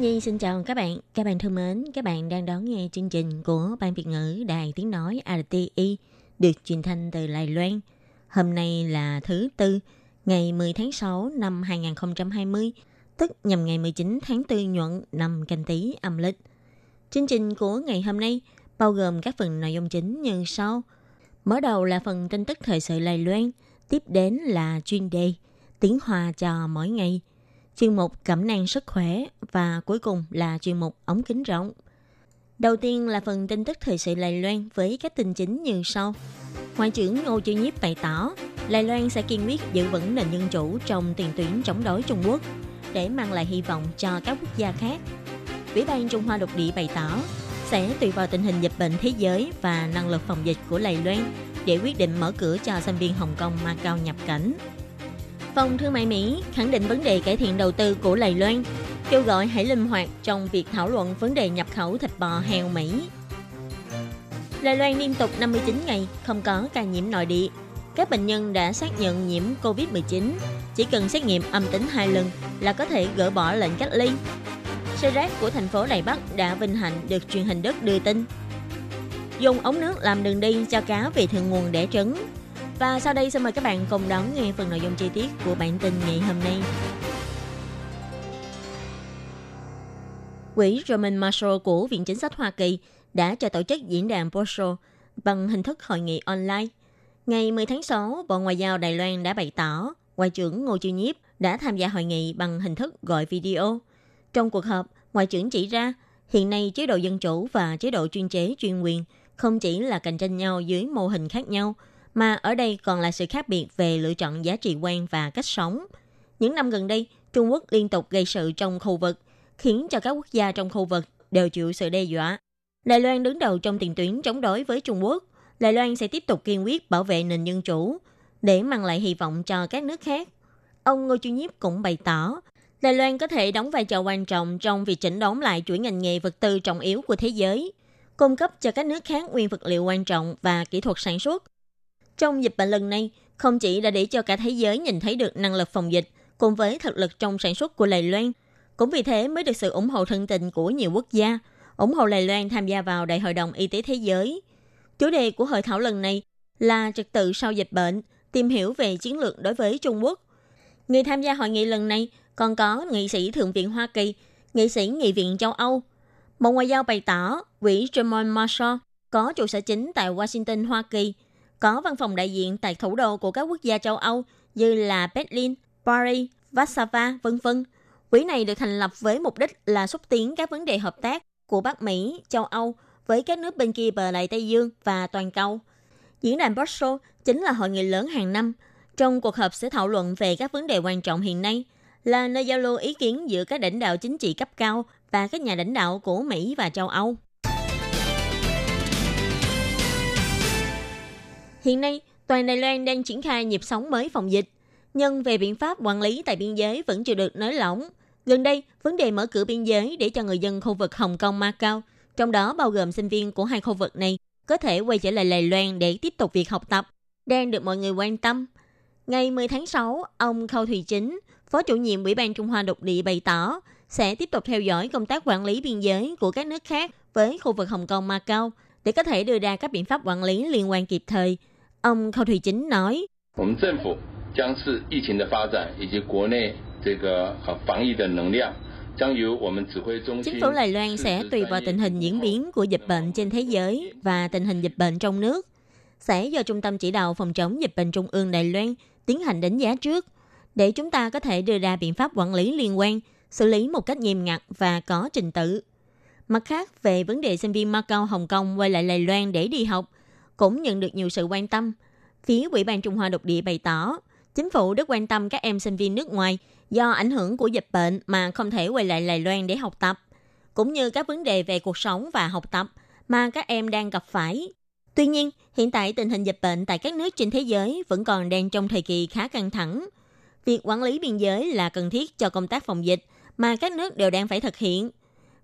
Khiết Nhi xin chào các bạn. Các bạn thân mến, các bạn đang đón nghe chương trình của Ban Việt ngữ Đài Tiếng Nói RTI được truyền thanh từ Đài Loan. Hôm nay là thứ Tư, ngày 10 tháng 6 năm 2020, tức nhằm ngày 19 tháng 4 nhuận năm canh tí âm lịch. Chương trình của ngày hôm nay bao gồm các phần nội dung chính như sau. Mở đầu là phần tin tức thời sự Đài Loan, tiếp đến là chuyên đề tiếng hòa cho mỗi ngày, chuyên mục cẩm nang sức khỏe và cuối cùng là chuyên mục ống kính rộng. Đầu tiên là phần tin tức thời sự Lài Loan với các tin chính như sau. Ngoại trưởng Ngô Chiêu Nhiếp bày tỏ, Lài Loan sẽ kiên quyết giữ vững nền dân chủ trong tiền tuyến chống đối Trung Quốc để mang lại hy vọng cho các quốc gia khác. Ủy ban Trung Hoa lục địa bày tỏ sẽ tùy vào tình hình dịch bệnh thế giới và năng lực phòng dịch của Lài Loan để quyết định mở cửa cho sinh viên Hồng Kông Macau nhập cảnh. Phòng Thương mại Mỹ khẳng định vấn đề cải thiện đầu tư của Đài Loan, kêu gọi hãy linh hoạt trong việc thảo luận vấn đề nhập khẩu thịt bò heo Mỹ. Đài Loan liên tục 59 ngày không có ca nhiễm nội địa. Các bệnh nhân đã xác nhận nhiễm COVID-19, chỉ cần xét nghiệm âm tính hai lần là có thể gỡ bỏ lệnh cách ly. Xe rác của thành phố Đài Bắc đã vinh hạnh được truyền hình đất đưa tin. Dùng ống nước làm đường đi cho cá về thượng nguồn đẻ trứng. Và sau đây xin mời các bạn cùng đón nghe phần nội dung chi tiết của bản tin ngày hôm nay. Quỹ Roman Marshall của Viện Chính sách Hoa Kỳ đã cho tổ chức diễn đàn Posho bằng hình thức hội nghị online. Ngày 10 tháng 6, Bộ Ngoại giao Đài Loan đã bày tỏ Ngoại trưởng Ngô Chiêu Nhiếp đã tham gia hội nghị bằng hình thức gọi video. Trong cuộc họp, Ngoại trưởng chỉ ra hiện nay chế độ dân chủ và chế độ chuyên chế chuyên quyền không chỉ là cạnh tranh nhau dưới mô hình khác nhau, mà ở đây còn là sự khác biệt về lựa chọn giá trị quan và cách sống. Những năm gần đây, Trung Quốc liên tục gây sự trong khu vực, khiến cho các quốc gia trong khu vực đều chịu sự đe dọa. Đài Loan đứng đầu trong tiền tuyến chống đối với Trung Quốc. Đài Loan sẽ tiếp tục kiên quyết bảo vệ nền dân chủ để mang lại hy vọng cho các nước khác. Ông Ngô Chu Nhiếp cũng bày tỏ, Đài Loan có thể đóng vai trò quan trọng trong việc chỉnh đốn lại chuỗi ngành nghề vật tư trọng yếu của thế giới, cung cấp cho các nước khác nguyên vật liệu quan trọng và kỹ thuật sản xuất. Trong dịch bệnh lần này, không chỉ đã để cho cả thế giới nhìn thấy được năng lực phòng dịch cùng với thực lực trong sản xuất của Đài Loan, cũng vì thế mới được sự ủng hộ thân tình của nhiều quốc gia, ủng hộ Đài Loan tham gia vào Đại hội đồng Y tế Thế giới. Chủ đề của hội thảo lần này là trật tự sau dịch bệnh, tìm hiểu về chiến lược đối với Trung Quốc. Người tham gia hội nghị lần này còn có nghị sĩ Thượng viện Hoa Kỳ, nghị sĩ Nghị viện châu Âu. Bộ Ngoại giao bày tỏ quỹ German Marshall có trụ sở chính tại Washington, Hoa Kỳ, có văn phòng đại diện tại thủ đô của các quốc gia châu Âu như là Berlin, Paris, Warsaw, vân vân. Quỹ này được thành lập với mục đích là xúc tiến các vấn đề hợp tác của Bắc Mỹ, châu Âu với các nước bên kia bờ đại Tây Dương và toàn cầu. Diễn đàn Brussels chính là hội nghị lớn hàng năm. Trong cuộc họp sẽ thảo luận về các vấn đề quan trọng hiện nay, là nơi giao lưu ý kiến giữa các lãnh đạo chính trị cấp cao và các nhà lãnh đạo của Mỹ và châu Âu. Hiện nay, toàn Đài Loan đang triển khai nhịp sống mới phòng dịch. Nhưng về biện pháp quản lý tại biên giới vẫn chưa được nới lỏng. Gần đây, vấn đề mở cửa biên giới để cho người dân khu vực Hồng Kông Macau, trong đó bao gồm sinh viên của hai khu vực này, có thể quay trở lại Đài Loan để tiếp tục việc học tập, đang được mọi người quan tâm. Ngày 10 tháng 6, ông Khâu Thùy Chính, Phó chủ nhiệm Ủy ban Trung Hoa Độc địa bày tỏ sẽ tiếp tục theo dõi công tác quản lý biên giới của các nước khác với khu vực Hồng Kông Macau để có thể đưa ra các biện pháp quản lý liên quan kịp thời. Ông Khâu Thủy Chính nói, Chính phủ Đài Loan sẽ tùy vào tình hình diễn biến của dịch bệnh trên thế giới và tình hình dịch bệnh trong nước, sẽ do Trung tâm Chỉ đạo Phòng chống dịch bệnh Trung ương Đài Loan tiến hành đánh giá trước, để chúng ta có thể đưa ra biện pháp quản lý liên quan, xử lý một cách nghiêm ngặt và có trình tự. Mặt khác, về vấn đề sinh viên Macau Hồng Kông quay lại Đài Loan để đi học – cũng nhận được nhiều sự quan tâm. Phía Ủy ban Trung Hoa Độc địa bày tỏ, Chính phủ rất quan tâm các em sinh viên nước ngoài do ảnh hưởng của dịch bệnh mà không thể quay lại Đài Loan để học tập, cũng như các vấn đề về cuộc sống và học tập mà các em đang gặp phải. Tuy nhiên, hiện tại tình hình dịch bệnh tại các nước trên thế giới vẫn còn đang trong thời kỳ khá căng thẳng. Việc quản lý biên giới là cần thiết cho công tác phòng dịch mà các nước đều đang phải thực hiện.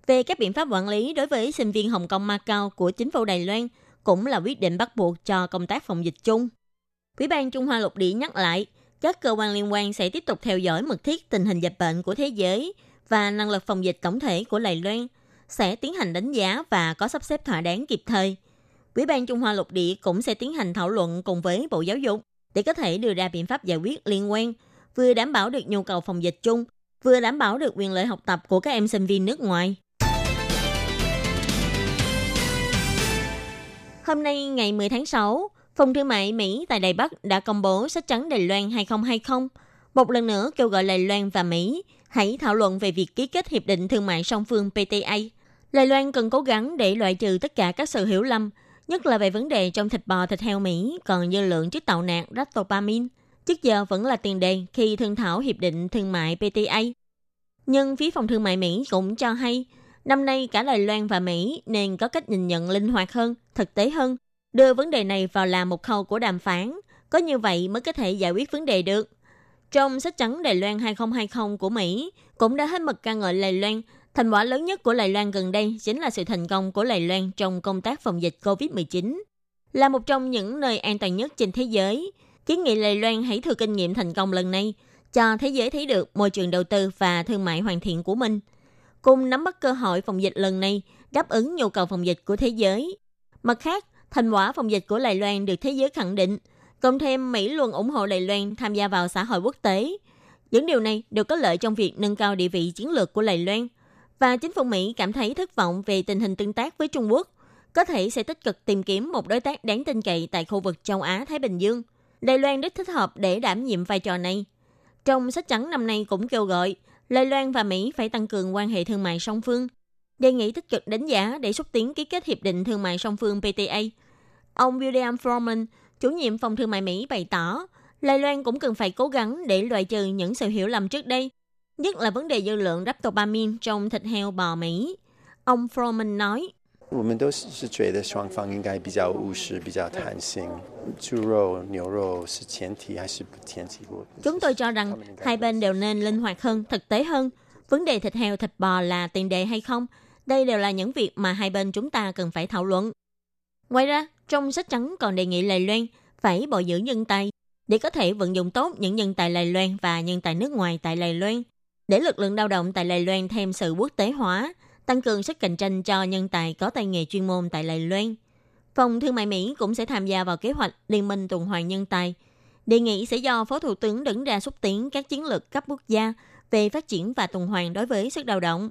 Về các biện pháp quản lý đối với sinh viên Hồng Kông Macau của chính phủ Đài Loan cũng là quyết định bắt buộc cho công tác phòng dịch chung. Ủy ban Trung Hoa Lục Địa nhắc lại, các cơ quan liên quan sẽ tiếp tục theo dõi mật thiết tình hình dịch bệnh của thế giới và năng lực phòng dịch tổng thể của Đài Loan, sẽ tiến hành đánh giá và có sắp xếp thỏa đáng kịp thời. Ủy ban Trung Hoa Lục Địa cũng sẽ tiến hành thảo luận cùng với Bộ Giáo dục để có thể đưa ra biện pháp giải quyết liên quan, vừa đảm bảo được nhu cầu phòng dịch chung, vừa đảm bảo được quyền lợi học tập của các em sinh viên nước ngoài. Hôm nay ngày 10 tháng 6, Phòng Thương mại Mỹ tại Đài Bắc đã công bố sách trắng Đài Loan 2020, một lần nữa kêu gọi Đài Loan và Mỹ hãy thảo luận về việc ký kết Hiệp định Thương mại song phương PTA. Đài Loan cần cố gắng để loại trừ tất cả các sự hiểu lầm, nhất là về vấn đề trong thịt bò thịt heo Mỹ còn dư lượng chất tạo nạc ractopamine. Trước giờ vẫn là tiền đề khi thương thảo Hiệp định Thương mại PTA. Nhưng phía phòng thương mại Mỹ cũng cho hay, năm nay cả Đài Loan và Mỹ nên có cách nhìn nhận linh hoạt hơn, thực tế hơn đưa vấn đề này vào làm một khâu của đàm phán. Có như vậy mới có thể giải quyết vấn đề được. Trong sách trắng Đài Loan 2020 của Mỹ, cũng đã hết mực ca ngợi Đài Loan. Thành quả lớn nhất của Đài Loan gần đây chính là sự thành công của Đài Loan trong công tác phòng dịch COVID-19. Là một trong những nơi an toàn nhất trên thế giới, kiến nghị Đài Loan hãy thừa kinh nghiệm thành công lần này, cho thế giới thấy được môi trường đầu tư và thương mại hoàn thiện của mình. Cùng nắm bắt cơ hội phòng dịch lần này, đáp ứng nhu cầu phòng dịch của thế giới. Mặt khác, Thành quả phòng dịch của Đài Loan được thế giới khẳng định, cộng thêm Mỹ luôn ủng hộ Đài Loan tham gia vào xã hội quốc tế. Những điều này đều có lợi trong việc nâng cao địa vị chiến lược của Đài Loan. Và chính phủ Mỹ cảm thấy thất vọng về tình hình tương tác với Trung Quốc, có thể sẽ tích cực tìm kiếm một đối tác đáng tin cậy tại khu vực châu Á-Thái Bình Dương. Đài Loan rất thích hợp để đảm nhiệm vai trò này. Trong sách trắng năm nay cũng kêu gọi Lai Loan và Mỹ phải tăng cường quan hệ thương mại song phương, đề nghị tích cực đánh giá để xúc tiến ký kết hiệp định thương mại song phương PTA Ông William Froman, chủ nhiệm phòng thương mại Mỹ bày tỏ, Lai Loan cũng cần phải cố gắng để loại trừ những sự hiểu lầm trước đây, nhất là vấn đề dư lượng ractopamine trong thịt heo bò Mỹ. Ông Froman nói, Chúng tôi cho rằng hai bên đều nên linh hoạt hơn, thực tế hơn. Vấn đề thịt heo, thịt bò là tiền đề hay không? Đây đều là những việc mà hai bên chúng ta cần phải thảo luận. Ngoài ra, trong sách trắng còn đề nghị Lài Loan phải bồi dưỡng nhân tài để có thể vận dụng tốt những nhân tài Lài Loan và nhân tài nước ngoài tại Lài Loan, để lực lượng lao động tại Lài Loan thêm sự quốc tế hóa, tăng cường sức cạnh tranh cho nhân tài có tay nghề chuyên môn tại Đài Loan. Phòng Thương mại Mỹ cũng sẽ tham gia vào kế hoạch Liên minh tuần hoàn nhân tài, đề nghị sẽ do Phó Thủ tướng đứng ra xúc tiến các chiến lược cấp quốc gia về phát triển và tuần hoàn đối với sức lao động,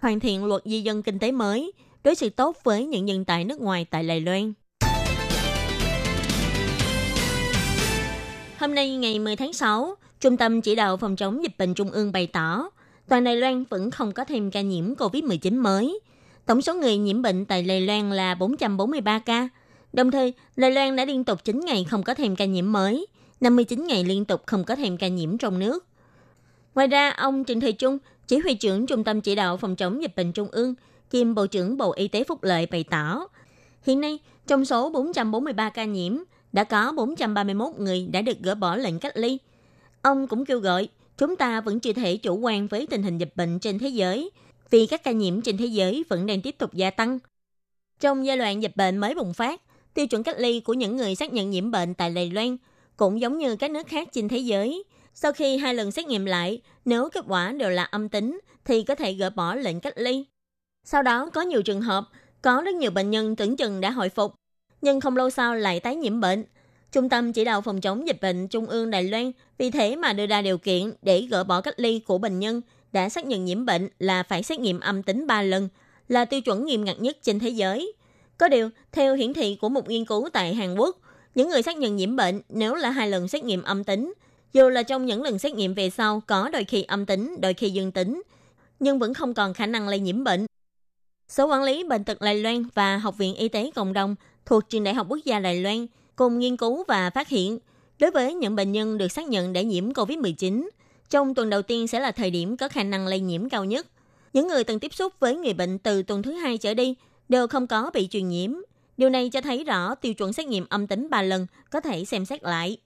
hoàn thiện luật di dân kinh tế mới, đối xử tốt với những nhân tài nước ngoài tại Đài Loan. Hôm nay ngày 10 tháng 6, Trung tâm Chỉ đạo Phòng chống dịch bệnh Trung ương bày tỏ, toàn Đài Loan vẫn không có thêm ca nhiễm COVID-19 mới. Tổng số người nhiễm bệnh tại Đài Loan là 443 ca. Đồng thời, Đài Loan đã liên tục 9 ngày không có thêm ca nhiễm mới, 59 ngày liên tục không có thêm ca nhiễm trong nước. Ngoài ra, ông Trịnh Thời Trung, chỉ huy trưởng Trung tâm Chỉ đạo Phòng chống dịch bệnh Trung ương, kiêm Bộ trưởng Bộ Y tế Phúc Lợi bày tỏ, hiện nay trong số 443 ca nhiễm, đã có 431 người đã được gỡ bỏ lệnh cách ly. Ông cũng kêu gọi chúng ta vẫn chưa thể chủ quan với tình hình dịch bệnh trên thế giới vì các ca nhiễm trên thế giới vẫn đang tiếp tục gia tăng. Trong giai đoạn dịch bệnh mới bùng phát, tiêu chuẩn cách ly của những người xác nhận nhiễm bệnh tại Đài Loan cũng giống như các nước khác trên thế giới. Sau khi hai lần xét nghiệm lại, nếu kết quả đều là âm tính thì có thể gỡ bỏ lệnh cách ly. Sau đó có nhiều trường hợp, có rất nhiều bệnh nhân tưởng chừng đã hồi phục nhưng không lâu sau lại tái nhiễm bệnh. Trung tâm chỉ đạo phòng chống dịch bệnh Trung ương Đài Loan vì thế mà đưa ra điều kiện để gỡ bỏ cách ly của bệnh nhân đã xác nhận nhiễm bệnh là phải xét nghiệm âm tính 3 lần, là tiêu chuẩn nghiêm ngặt nhất trên thế giới. Có điều, theo hiển thị của một nghiên cứu tại Hàn Quốc, những người xác nhận nhiễm bệnh nếu là hai lần xét nghiệm âm tính, dù là trong những lần xét nghiệm về sau có đôi khi âm tính, đôi khi dương tính, nhưng vẫn không còn khả năng lây nhiễm bệnh. Sở quản lý bệnh tật Đài Loan và Học viện Y tế Cộng đồng thuộc Trường Đại học Quốc gia Đài Loan cùng nghiên cứu và phát hiện Đối với những bệnh nhân được xác nhận đã nhiễm COVID-19, trong tuần đầu tiên sẽ là thời điểm có khả năng lây nhiễm cao nhất. Những người từng tiếp xúc với người bệnh từ tuần thứ hai trở đi đều không có bị truyền nhiễm. Điều này cho thấy rõ tiêu chuẩn xét nghiệm âm tính 3 lần có thể xem xét lại.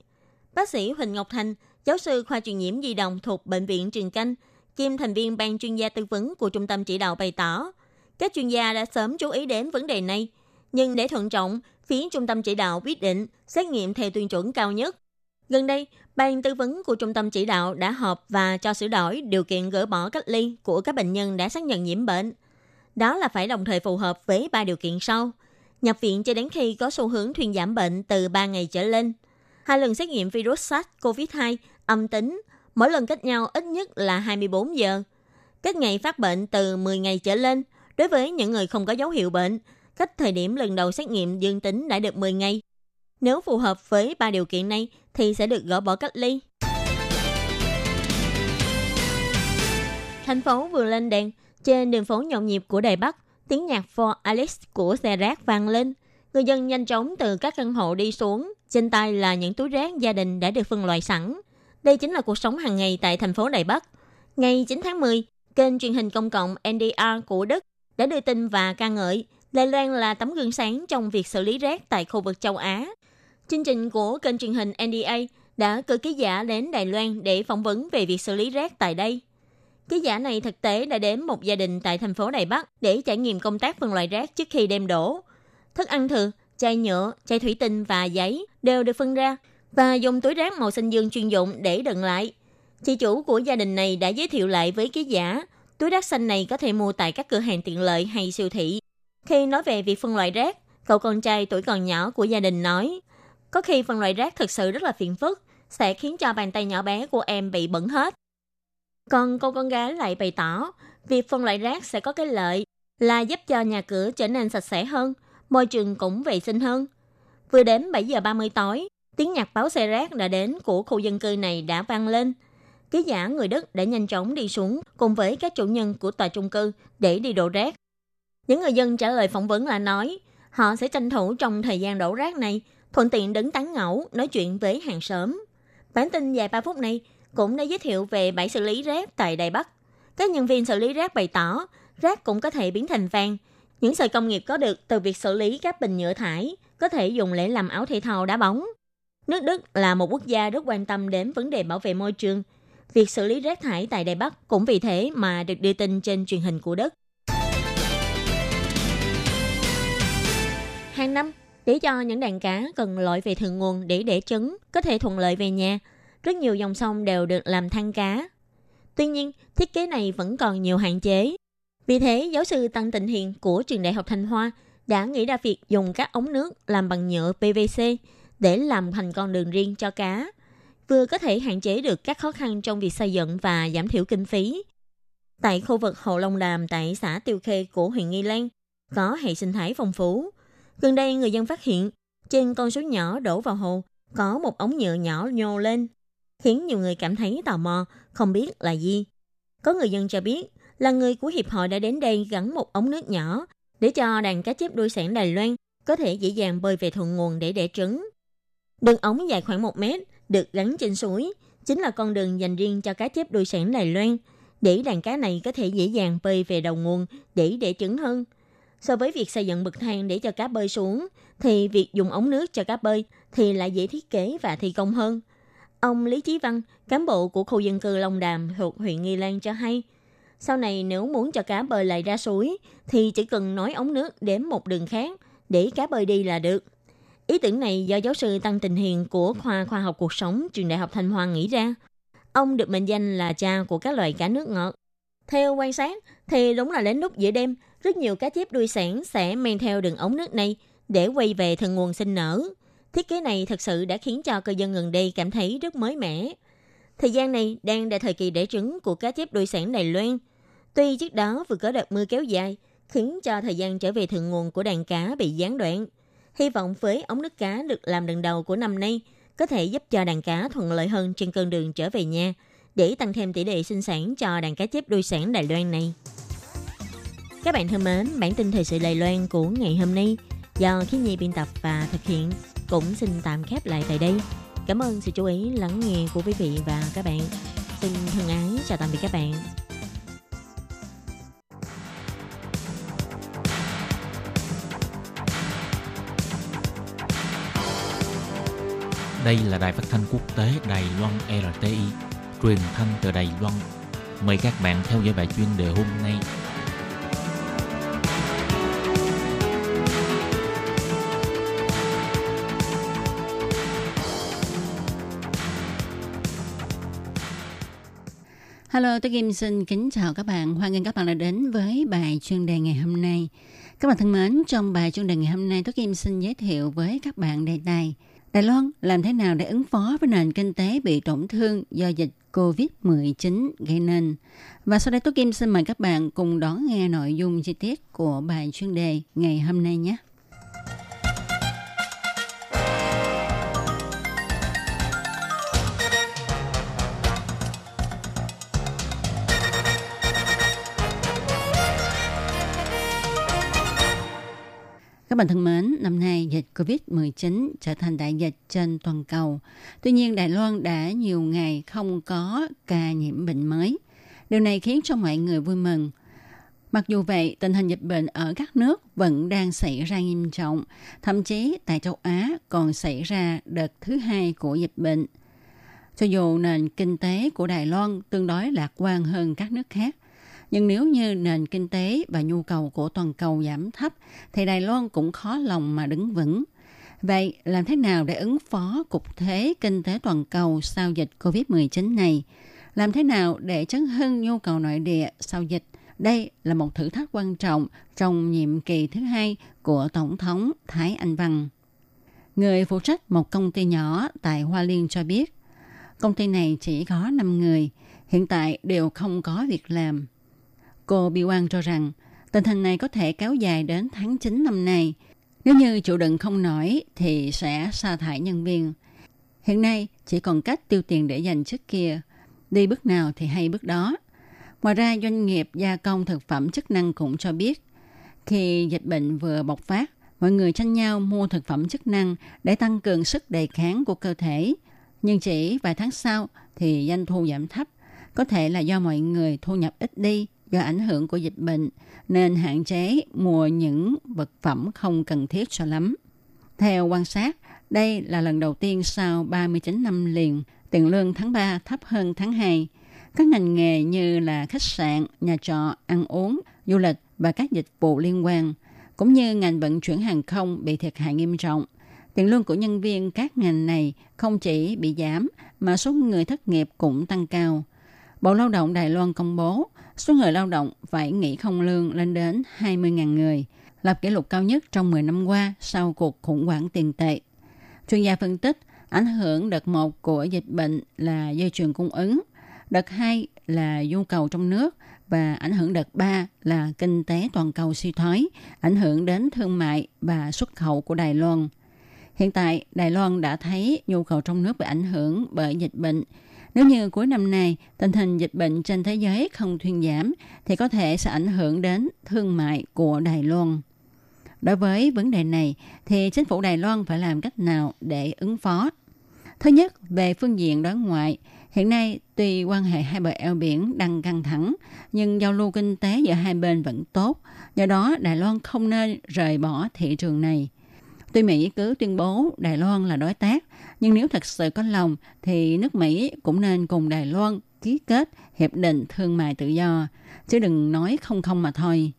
Bác sĩ Huỳnh Ngọc Thành, giáo sư khoa truyền nhiễm di động thuộc Bệnh viện Trường Canh, kiêm thành viên ban chuyên gia tư vấn của trung tâm chỉ đạo bày tỏ, các chuyên gia đã sớm chú ý đến vấn đề này. Nhưng để thận trọng, phía trung tâm chỉ đạo quyết định xét nghiệm theo tiêu chuẩn cao nhất. Gần đây, ban tư vấn của trung tâm chỉ đạo đã họp và cho sửa đổi điều kiện gỡ bỏ cách ly của các bệnh nhân đã xác nhận nhiễm bệnh. Đó là phải đồng thời phù hợp với ba điều kiện sau. Nhập viện cho đến khi có xu hướng thuyên giảm bệnh từ 3 ngày trở lên. Hai lần xét nghiệm virus SARS-CoV-2 âm tính, mỗi lần cách nhau ít nhất là 24 giờ. Cách ngày phát bệnh từ 10 ngày trở lên đối với những người không có dấu hiệu bệnh, cách thời điểm lần đầu xét nghiệm dương tính đã được 10 ngày. Nếu phù hợp với ba điều kiện này thì sẽ được gỡ bỏ cách ly. Thành phố vừa lên đèn, trên đường phố nhộn nhịp của Đài Bắc, tiếng nhạc For Alex của xe rác vang lên. Người dân nhanh chóng từ các căn hộ đi xuống, trên tay là những túi rác gia đình đã được phân loại sẵn. Đây chính là cuộc sống hàng ngày tại thành phố Đài Bắc. Ngày 9 tháng 10, kênh truyền hình công cộng NDR của Đức đã đưa tin và ca ngợi Đài Loan là tấm gương sáng trong việc xử lý rác tại khu vực châu Á. Chương trình của kênh truyền hình NDA đã cử ký giả đến Đài Loan để phỏng vấn về việc xử lý rác tại đây. Ký giả này thực tế đã đến một gia đình tại thành phố Đài Bắc để trải nghiệm công tác phân loại rác trước khi đem đổ. Thức ăn thừa, chai nhựa, chai thủy tinh và giấy đều được phân ra và dùng túi rác màu xanh dương chuyên dụng để đựng lại. Chị chủ của gia đình này đã giới thiệu lại với ký giả, túi rác xanh này có thể mua tại các cửa hàng tiện lợi hay siêu thị. Khi nói về việc phân loại rác, cậu con trai tuổi còn nhỏ của gia đình nói, có khi phân loại rác thực sự rất là phiền phức, sẽ khiến cho bàn tay nhỏ bé của em bị bẩn hết. Còn cô con gái lại bày tỏ, việc phân loại rác sẽ có cái lợi là giúp cho nhà cửa trở nên sạch sẽ hơn, môi trường cũng vệ sinh hơn. Vừa đến 7 giờ 30 tối, tiếng nhạc báo xe rác đã đến của khu dân cư này đã vang lên. Ký giả người Đức đã nhanh chóng đi xuống cùng với các chủ nhân của tòa chung cư để đi đổ rác. Những người dân trả lời phỏng vấn là nói, họ sẽ tranh thủ trong thời gian đổ rác này, thuận tiện đứng tán ngẫu, nói chuyện với hàng xóm. Bản tin dài 3 phút này cũng đã giới thiệu về bãi xử lý rác tại Đài Bắc. Các nhân viên xử lý rác bày tỏ, rác cũng có thể biến thành vàng. Những sợi công nghiệp có được từ việc xử lý các bình nhựa thải có thể dùng để làm áo thể thao đá bóng. Nước Đức là một quốc gia rất quan tâm đến vấn đề bảo vệ môi trường. Việc xử lý rác thải tại Đài Bắc cũng vì thế mà được đưa tin trên truyền hình của Đức. Hàng năm, để cho những đàn cá cần lội về thượng nguồn để đẻ trứng có thể thuận lợi về nhà, rất nhiều dòng sông đều được làm thang cá. Tuy nhiên, thiết kế này vẫn còn nhiều hạn chế. Vì thế, giáo sư Tăng Tịnh Hiền của trường Đại học Thanh Hoa đã nghĩ ra việc dùng các ống nước làm bằng nhựa PVC để làm thành con đường riêng cho cá, vừa có thể hạn chế được các khó khăn trong việc xây dựng và giảm thiểu kinh phí. Tại khu vực Hồ Long Đàm tại xã Tiêu Khê của huyện Nghi Lan, có hệ sinh thái phong phú, Gần đây người dân phát hiện trên con suối nhỏ đổ vào hồ có một ống nhựa nhỏ nhô lên, khiến nhiều người cảm thấy tò mò, không biết là gì. Có người dân cho biết là người của hiệp hội đã đến đây gắn một ống nước nhỏ để cho đàn cá chép đuôi sản Đài Loan có thể dễ dàng bơi về thượng nguồn để đẻ trứng. Đường ống dài khoảng 1 mét được gắn trên suối, chính là con đường dành riêng cho cá chép đuôi sản Đài Loan, để đàn cá này có thể dễ dàng bơi về đầu nguồn để đẻ trứng hơn – So với việc xây dựng bậc thang để cho cá bơi xuống, thì việc dùng ống nước cho cá bơi thì lại dễ thiết kế và thi công hơn. Ông Lý Chí Văn, cán bộ của khu dân cư Long Đàm thuộc huyện Nghi Lan cho hay, sau này nếu muốn cho cá bơi lại ra suối thì chỉ cần nối ống nước đến một đường khác để cá bơi đi là được. Ý tưởng này do giáo sư Tăng Tình Hiền của khoa khoa học cuộc sống trường Đại học Thanh Hoa nghĩ ra. Ông được mệnh danh là cha của các loài cá nước ngọt. Theo quan sát thì đúng là đến lúc giữa đêm rất nhiều cá chép đuôi sản sẽ men theo đường ống nước này để quay về thần nguồn sinh nở. Thiết kế này thật sự đã khiến cho cư dân gần đây cảm thấy rất mới mẻ. Thời gian này đang là thời kỳ đẻ trứng của cá chép đuôi sản Đài Loan. Tuy trước đó vừa có đợt mưa kéo dài, khiến cho thời gian trở về thượng nguồn của đàn cá bị gián đoạn. Hy vọng với ống nước cá được làm lần đầu của năm nay có thể giúp cho đàn cá thuận lợi hơn trên con đường trở về nhà để tăng thêm tỷ lệ sinh sản cho đàn cá chép đuôi sản Đài Loan này. Các bạn thân mến, bản tin thời sự Đài Loan của ngày hôm nay do Khí Nhi biên tập và thực hiện cũng xin tạm khép lại tại đây. Cảm ơn sự chú ý lắng nghe của quý vị và các bạn. Xin thân ái chào tạm biệt các bạn. Đây là đài phát thanh quốc tế Đài Loan RTI, truyền thanh từ Đài Loan. Mời các bạn theo dõi bài chuyên đề hôm nay. Hello, tôi Kim xin kính chào các bạn. Hoan nghênh các bạn đã đến với bài chuyên đề ngày hôm nay. Các bạn thân mến, trong bài chuyên đề ngày hôm nay, tôi Kim xin giới thiệu với các bạn đề tài Đài Loan làm thế nào để ứng phó với nền kinh tế bị tổn thương do dịch COVID-19 gây nên. Và sau đây tôi Kim xin mời các bạn cùng đón nghe nội dung chi tiết của bài chuyên đề ngày hôm nay nhé. Các bạn thân mến, năm nay dịch COVID-19 trở thành đại dịch trên toàn cầu. Tuy nhiên, Đài Loan đã nhiều ngày không có ca nhiễm bệnh mới. Điều này khiến cho mọi người vui mừng. Mặc dù vậy, tình hình dịch bệnh ở các nước vẫn đang xảy ra nghiêm trọng. Thậm chí tại châu Á còn xảy ra đợt thứ hai của dịch bệnh. Cho dù nền kinh tế của Đài Loan tương đối lạc quan hơn các nước khác, nhưng nếu như nền kinh tế và nhu cầu của toàn cầu giảm thấp, thì Đài Loan cũng khó lòng mà đứng vững. Vậy làm thế nào để ứng phó cục thế kinh tế toàn cầu sau dịch COVID-19 này? Làm thế nào để chấn hưng nhu cầu nội địa sau dịch? Đây là một thử thách quan trọng trong nhiệm kỳ thứ hai của Tổng thống Thái Anh Văn. Người phụ trách một công ty nhỏ tại Hoa Liên cho biết, công ty này chỉ có 5 người, hiện tại đều không có việc làm. Cô Bi Quan cho rằng tình hình này có thể kéo dài đến tháng 9 năm nay. Nếu như chịu đựng không nổi thì sẽ sa thải nhân viên. Hiện nay chỉ còn cách tiêu tiền để dành trước kia. Đi bước nào thì hay bước đó. Ngoài ra doanh nghiệp gia công thực phẩm chức năng cũng cho biết khi dịch bệnh vừa bộc phát, mọi người tranh nhau mua thực phẩm chức năng để tăng cường sức đề kháng của cơ thể. Nhưng chỉ vài tháng sau thì doanh thu giảm thấp, có thể là do mọi người thu nhập ít đi do ảnh hưởng của dịch bệnh nên hạn chế mua những vật phẩm không cần thiết cho lắm. Theo quan sát, đây là lần đầu tiên sau 39 năm liền, tiền lương tháng 3 thấp hơn tháng 2. Các ngành nghề như là khách sạn, nhà trọ, ăn uống, du lịch và các dịch vụ liên quan, cũng như ngành vận chuyển hàng không bị thiệt hại nghiêm trọng. Tiền lương của nhân viên các ngành này không chỉ bị giảm, mà số người thất nghiệp cũng tăng cao. Bộ Lao động Đài Loan công bố số người lao động phải nghỉ không lương lên đến 20.000 người, lập kỷ lục cao nhất trong 10 năm qua sau cuộc khủng hoảng tiền tệ. Chuyên gia phân tích, ảnh hưởng đợt 1 của dịch bệnh là dây chuyền cung ứng, đợt 2 là nhu cầu trong nước và ảnh hưởng đợt 3 là kinh tế toàn cầu suy thoái, ảnh hưởng đến thương mại và xuất khẩu của Đài Loan. Hiện tại, Đài Loan đã thấy nhu cầu trong nước bị ảnh hưởng bởi dịch bệnh, nếu như cuối năm nay tình hình dịch bệnh trên thế giới không thuyên giảm thì có thể sẽ ảnh hưởng đến thương mại của Đài Loan. Đối với vấn đề này thì chính phủ Đài Loan phải làm cách nào để ứng phó? Thứ nhất, về phương diện đối ngoại, hiện nay tuy quan hệ hai bờ eo biển đang căng thẳng, nhưng giao lưu kinh tế giữa hai bên vẫn tốt. Do đó, Đài Loan không nên rời bỏ thị trường này. Tuy Mỹ cứ tuyên bố Đài Loan là đối tác, nhưng nếu thật sự có lòng thì nước Mỹ cũng nên cùng Đài Loan ký kết hiệp định thương mại tự do, chứ đừng nói không không mà thôi.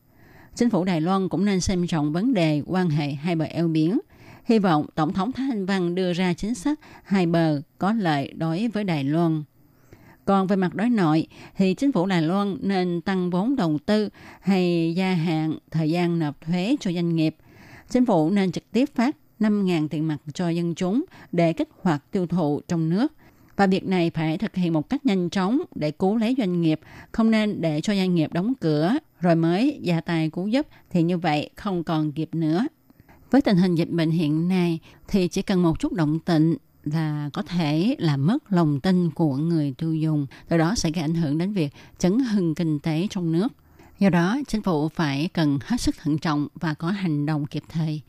Chính phủ Đài Loan cũng nên xem trọng vấn đề quan hệ hai bờ eo biển. Hy vọng Tổng thống Thái Anh Văn đưa ra chính sách hai bờ có lợi đối với Đài Loan. Còn về mặt đối nội thì chính phủ Đài Loan nên tăng vốn đầu tư hay gia hạn thời gian nộp thuế cho doanh nghiệp. Chính phủ nên trực tiếp phát 5.000 tiền mặt cho dân chúng để kích hoạt tiêu thụ trong nước. Và việc này phải thực hiện một cách nhanh chóng để cứu lấy doanh nghiệp, không nên để cho doanh nghiệp đóng cửa rồi mới gia tài cứu giúp thì như vậy không còn kịp nữa. Với tình hình dịch bệnh hiện nay thì chỉ cần một chút động tĩnh là có thể làm mất lòng tin của người tiêu dùng, từ đó sẽ gây ảnh hưởng đến việc chấn hưng kinh tế trong nước. Do đó, chính phủ phải cần hết sức thận trọng và có hành động kịp thời.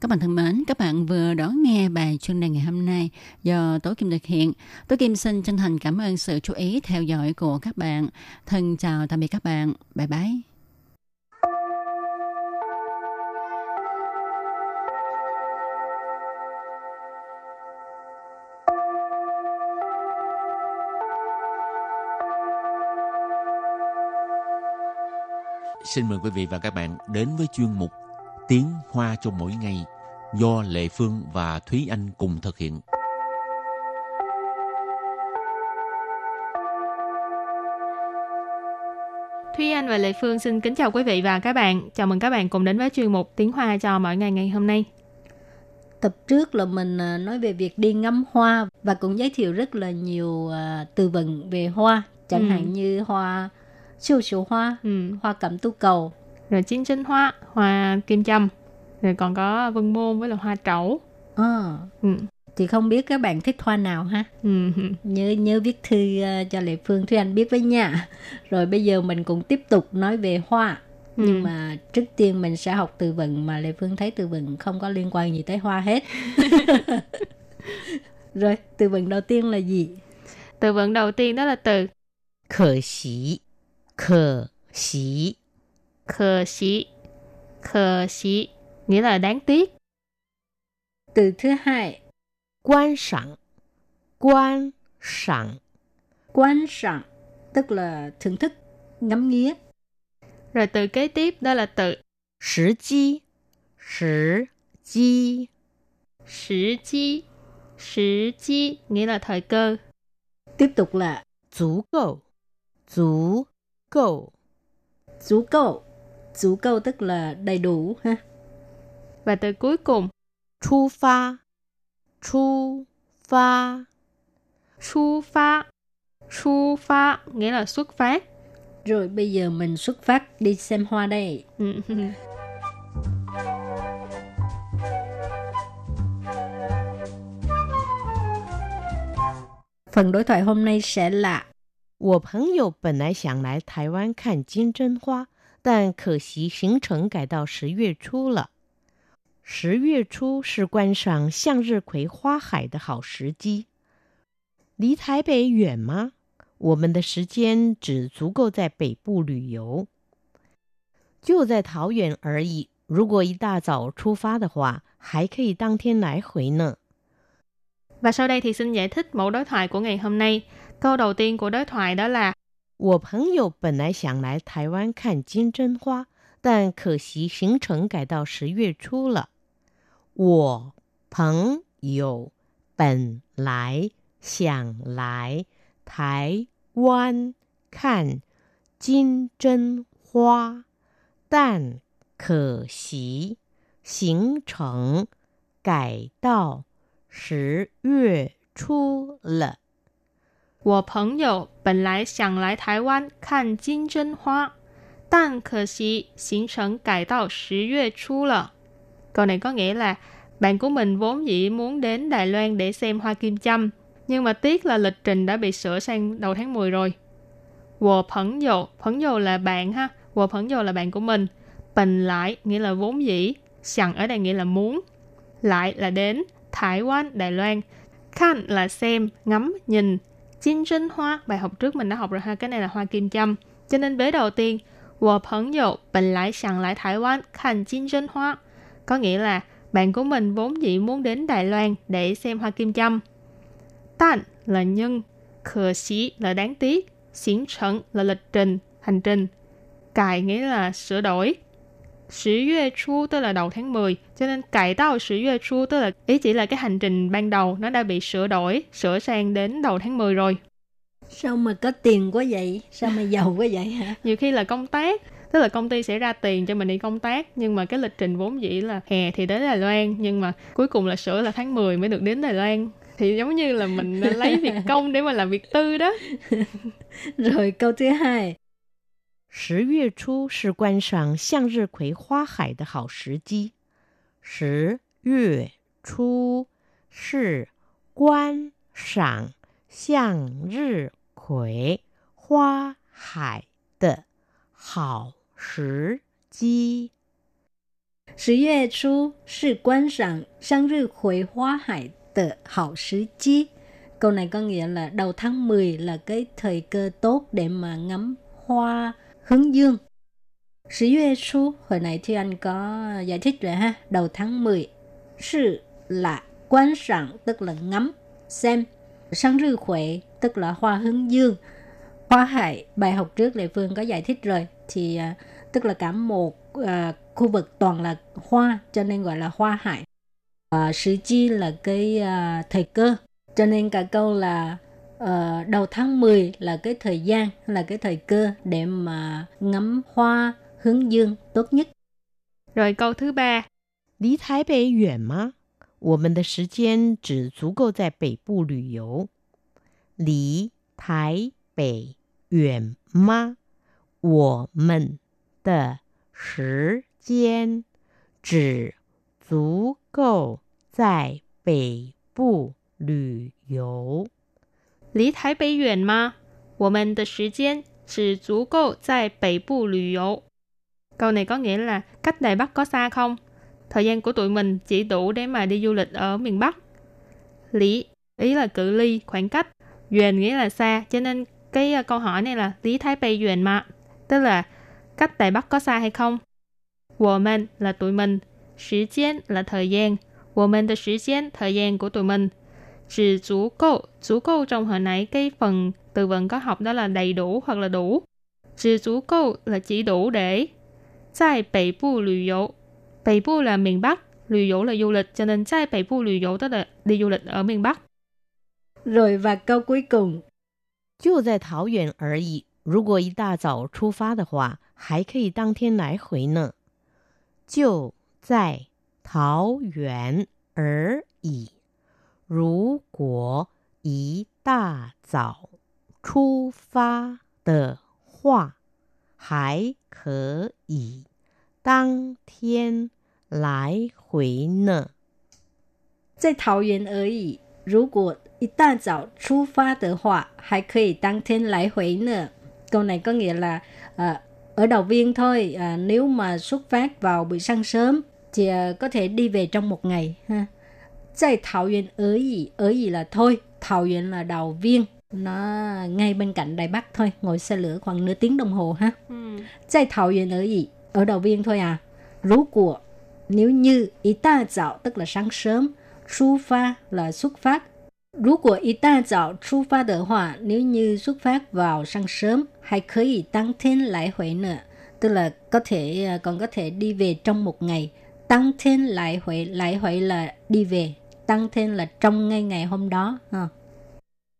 Các bạn thân mến, các bạn vừa đón nghe bài chuyên đề ngày hôm nay do Tố Kim thực hiện. Tố Kim xin chân thành cảm ơn sự chú ý theo dõi của các bạn. Thân chào tạm biệt các bạn. Bye bye. Xin mời quý vị và các bạn đến với chuyên mục Tiếng Hoa cho mỗi ngày do Lệ Phương và Thúy Anh cùng thực hiện. Thúy Anh và Lệ Phương xin kính chào quý vị và các bạn. Chào mừng các bạn cùng đến với chuyên mục Tiếng Hoa cho mỗi ngày ngày hôm nay. Tập trước là mình à, nói về việc đi ngắm hoa và cũng giới thiệu rất là nhiều à, từ vựng về hoa, chẳng Ừ. hạn như hoa siêu siêu hoa, Ừ. hoa cẩm tú cầu. Rồi chiến tranh hoa, hoa kim châm. Rồi còn có vân môn với là hoa trẩu. À, Ừ. thì không biết các bạn thích hoa nào ha? Ừ. Nhớ nhớ viết thư à, cho Lệ Phương Thúy Anh biết với nha. Rồi bây giờ mình cũng tiếp tục nói về hoa. Ừ. Nhưng mà trước tiên mình sẽ học từ vựng mà Lệ Phương thấy từ vựng không có liên quan gì tới hoa hết. Rồi, từ vựng đầu tiên là gì? Từ vựng đầu tiên đó là từ 可惜，可惜， khờ xí. Khờ xí nghĩa là đáng tiếc. Từ thứ hai, 观赏，观赏， quan赏, tức là thưởng thức, ngắm nghía. Rồi từ kế tiếp đó là từ 时机，时机， sử chi. Sử chi nghĩa là thời cơ. Tiếp tục là 足够，足 够， 足够.足够tức là đầy đủ ha. Và từ cuối cùng 出发，出发， Su pha. Su pha nghĩa là xuất phát. Rồi bây giờ mình xuất phát đi xem hoa đây. Ừ. Phần đối thoại hôm nay sẽ là 我朋友本来想来台湾看金针花，但可惜行程改到十月初了。十月初是观赏向日葵花海的好时机。离台北远吗？我们的时间只足够在北部旅游，就在桃园而已。如果一大早出发的话，还可以当天来回呢。 Và sau đây thì xin giải thích mẫu đối thoại của ngày hôm nay. Câu đầu tiên của đối thoại đó là 我朋友本来想来台湾看金针花，但可惜行程改到十月初了。我朋友本来想来台湾看金针花，但可惜行程改到十月初了。 我朋友本来想来台湾看金针花，但可惜行程改到十月初了。Câu này có nghĩa là bạn của mình vốn dĩ muốn đến Đài Loan để xem hoa kim châm, nhưng mà tiếc là lịch trình đã bị sửa sang đầu tháng 10 rồi. Wo phẫn dầu, phẫn dầu là bạn ha, wo phẫn dầu là bạn của mình. Bình lại nghĩa là vốn dĩ, sẵn ở đây nghĩa là muốn. Lại là đến, Thái Quan, Đài Loan. Khan là xem, ngắm, nhìn. Chinh trinh hoa, bài học trước mình đã học rồi ha, cái này là hoa kim châm. Cho nên vế đầu tiên, wo phẫn dầu, bình lại sẵn lại Thái Quan, khan chinh trinh hoa. Có nghĩa là bạn của mình vốn dĩ muốn đến Đài Loan để xem hoa kim châm. Tan là nhân, khờ xí là đáng tiếc, xiển trận là lịch trình, hành trình. Cài nghĩa là sửa đổi. Sử yue chu tức là đầu tháng 10, cho nên cải tạo sử yue chu tức là ý chỉ là cái hành trình ban đầu nó đã bị sửa đổi, sửa sang đến đầu tháng 10 rồi. Sao mà có tiền quá vậy? Sao mà giàu quá vậy hả? Nhiều khi là công tác, tức là công ty sẽ ra tiền cho mình đi công tác nhưng mà cái lịch trình vốn dĩ là hè thì đến Đài Loan nhưng mà cuối cùng là sửa là tháng 10 mới được đến Đài Loan thì giống như là mình lấy việc công để mà làm việc tư đó Rồi câu thứ hai. 十月初是观赏向日葵花海的好时机。十月初是观赏向日葵花海的好 时机。十月初是观赏向日葵花海的好时机. Câu này có nghĩa là đầu tháng 10 là cái thời cơ tốt để mà ngắm hoa hướng dương. Sử Yue Su, hồi này thì anh có giải thích rồi ha, đầu tháng 10. Sư là quan sẵn, tức là ngắm, xem. Sáng rư khỏe, tức là hoa hướng dương. Hoa hải, bài học trước Lệ Phương có giải thích rồi, thì à, tức là cả một uh, khu vực toàn là hoa, cho nên gọi là hoa hải. Uh, Sử chi là cái uh, thời cơ, cho nên cả câu là uh, đầu tháng 10 là cái thời gian, là cái thời cơ để mà ngắm hoa hướng dương tốt nhất. Rồi câu thứ ba. 离台北远吗？我们的时间只足够在北部旅游。离台北远吗？我们的时间只足够在北部旅游。 离台北远吗？我们的时间只足够在北部旅游。Câu này có nghĩa là cách Đài Bắc có xa không? Thời gian của tụi mình chỉ đủ để mà đi du lịch ở miền Bắc. Lý, ý là cự ly, khoảng cách. Duyên nghĩa là xa, cho nên cái uh, câu hỏi này là Lý Thái Bày Duyên mà. Tức là cách Đài Bắc có xa hay không? Wo men là tụi mình. Thời gian là thời gian. Wo men de thời gian, thời gian của tụi mình. Chỉ đủ cầu, đủ cầu trong hồi nãy cái phần từ vựng có học đó là đầy đủ hoặc là đủ. Chỉ đủ cầu là chỉ đủ để. Tại Bắc Bộ lưu 游 Bắc Bộ là miền Bắc, lưu 游 là du lịch, cho nên tại Bắc Bộ lưu 游 tức là đi du lịch ở miền Bắc. Rồi và câu cuối cùng. 就在桃园而已。如果一大早出发的话，还可以当天来回呢。就在桃园而已。 如果一大早出发的话，还可以当天来回呢。在桃园而已。如果一大早出发的话，还可以当天来回呢。Câu này có nghĩa là à, ở đầu viên thôi, à, nếu mà xuất phát vào buổi sáng sớm thì à, có thể đi về trong một ngày ha. Tại Thảo Nguyên ở gì, ở gì là thôi, Thảo Nguyên là đầu viên, nó ngay bên cạnh Đài Bắc thôi, ngồi xe lửa khoảng nửa tiếng đồng hồ ha. Tại Thảo Nguyên ở gì, ở đầu viên thôi à. Rú của, nếu như ý ta dạo tức là sáng sớm, xuất phát là xuất phát. Nếu của ý ta dạo xuất phát de họa, nếu như xuất phát vào sáng sớm, hay có thể tăng thêm lại huệ nữa. Tức là có thể còn có thể đi về trong một ngày. Tăng thêm lại huệ, lại huệ là đi về. Tăng thêm là trong ngay ngày hôm đó. Ha.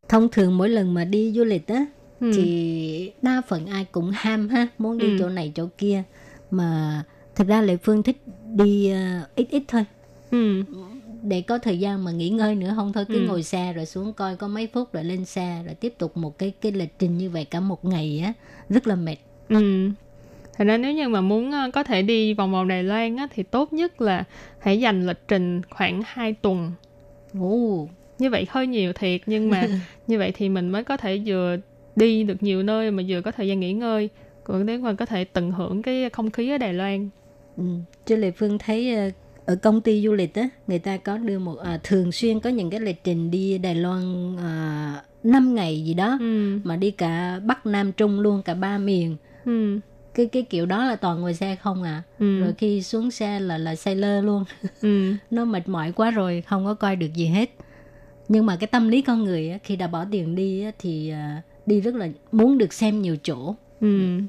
Thông thường mỗi lần mà đi du lịch á, ừ. thì đa phần ai cũng ham ha, muốn đi ừ. chỗ này chỗ kia. Mà thật ra Lệ Phương thích đi uh, ít ít thôi. Ừ để có thời gian mà nghỉ ngơi nữa không thôi cứ ừ. ngồi xe rồi xuống coi có mấy phút rồi lên xe rồi tiếp tục một cái cái lịch trình như vậy cả một ngày á rất là mệt ừ Thật ra nếu như mà muốn ờ, có thể đi vòng vòng Đài Loan á, thì tốt nhất là hãy dành lịch trình khoảng 2 tuần. Ồ. Như vậy hơi nhiều thiệt nhưng mà như vậy thì mình mới có thể vừa đi được nhiều nơi mà vừa có thời gian nghỉ ngơi còn nếu mà có thể tận hưởng cái không khí ở Đài Loan. Ừ. Chứ Lệ Phương thấy ờ, ở công ty du lịch á người ta có đưa một à, thường xuyên có những cái lịch trình đi Đài Loan à, 5 ngày gì đó ừ. mà đi cả Bắc Nam Trung luôn cả ba miền ừ. Cái cái kiểu đó là toàn ngồi xe không à ừ. rồi khi xuống xe là là say lơ luôn ừ. nó mệt mỏi quá rồi không có coi được gì hết nhưng mà cái tâm lý con người á, khi đã bỏ tiền đi á, thì à, đi rất là muốn được xem nhiều chỗ ừ.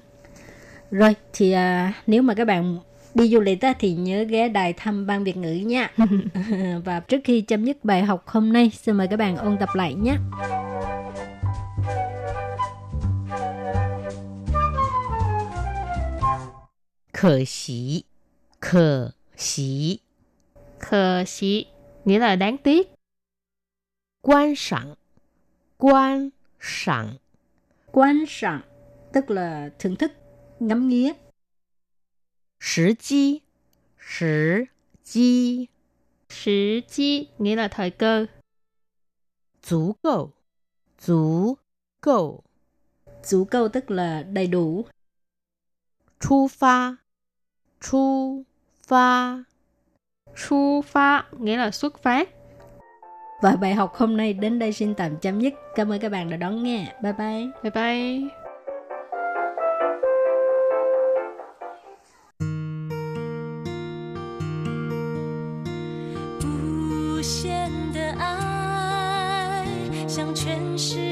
rồi thì à, nếu mà các bạn đi du lịch thì nhớ ghé đài thăm ban Việt ngữ nha. và trước khi chấm dứt bài học hôm nay, xin mời các bạn ôn tập lại nhé. Khở xí Khở xí Khở xí Nghĩa là đáng tiếc Quan sẵn Quan sẵn Quan sẵn Tức là thưởng thức, ngắm nghía Thời机, thời机. Thời机nghĩa là thời cơ.足够,足够.足够tức là đầy đủ. 出发， 出发。 Chu phát nghĩa là xuất phát. Và bài học hôm nay đến đây xin tạm chấm dứt. Cảm ơn các bạn đã đón nghe. Bye bye. Bye bye. 无限的爱向全世界传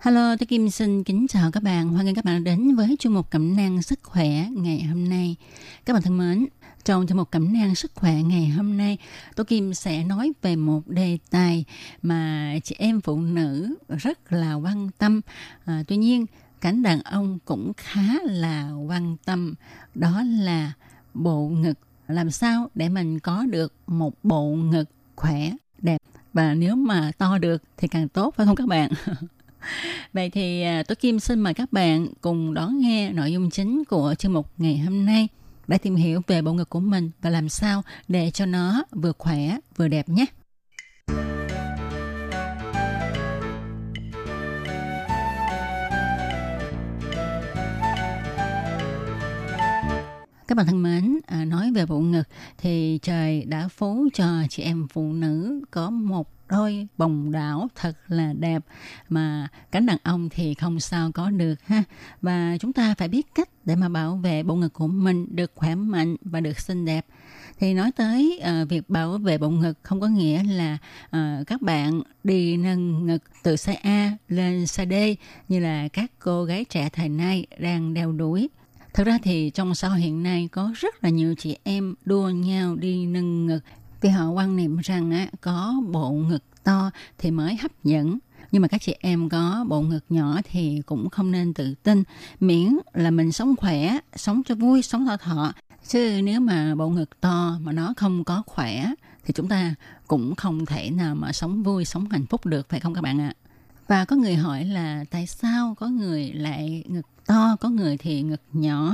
Hello, tôi Kim xin kính chào các bạn. Hoan nghênh các bạn đến với chuyên mục cẩm nang sức khỏe ngày hôm nay. Các bạn thân mến, trong chuyên mục cẩm nang sức khỏe ngày hôm nay, tôi Kim sẽ nói về một đề tài mà chị em phụ nữ rất là quan tâm. À, tuy nhiên, cảnh đàn ông cũng khá là quan tâm. Đó là bộ ngực. Làm sao để mình có được một bộ ngực khỏe, đẹp và nếu mà to được thì càng tốt phải không các bạn? Vậy thì à, tôi Kim xin mời các bạn cùng đón nghe nội dung chính của chương mục ngày hôm nay để tìm hiểu về bộ ngực của mình và làm sao để cho nó vừa khỏe vừa đẹp nhé. Các bạn thân mến, à, nói về bộ ngực thì trời đã phú cho chị em phụ nữ có một đôi bồng đảo thật là đẹp mà cánh đàn ông thì không sao có được ha. Và chúng ta phải biết cách để mà bảo vệ bộ ngực của mình được khỏe mạnh và được xinh đẹp. Thì nói tới uh, việc bảo vệ bộ ngực không có nghĩa là uh, các bạn đi nâng ngực từ size A lên size D như là các cô gái trẻ thời nay đang đeo đuổi. Thực ra thì trong xã hội hiện nay có rất là nhiều chị em đua nhau đi nâng ngực vì họ quan niệm rằng á, có bộ ngực to thì mới hấp dẫn. Nhưng mà các chị em có bộ ngực nhỏ thì cũng không nên tự tin. Miễn là mình sống khỏe, sống cho vui, sống thọ thọ. Chứ nếu mà bộ ngực to mà nó không có khỏe thì chúng ta cũng không thể nào mà sống vui, sống hạnh phúc được phải không các bạn ạ? Và có người hỏi là tại sao có người lại ngực to, có người thì ngực nhỏ.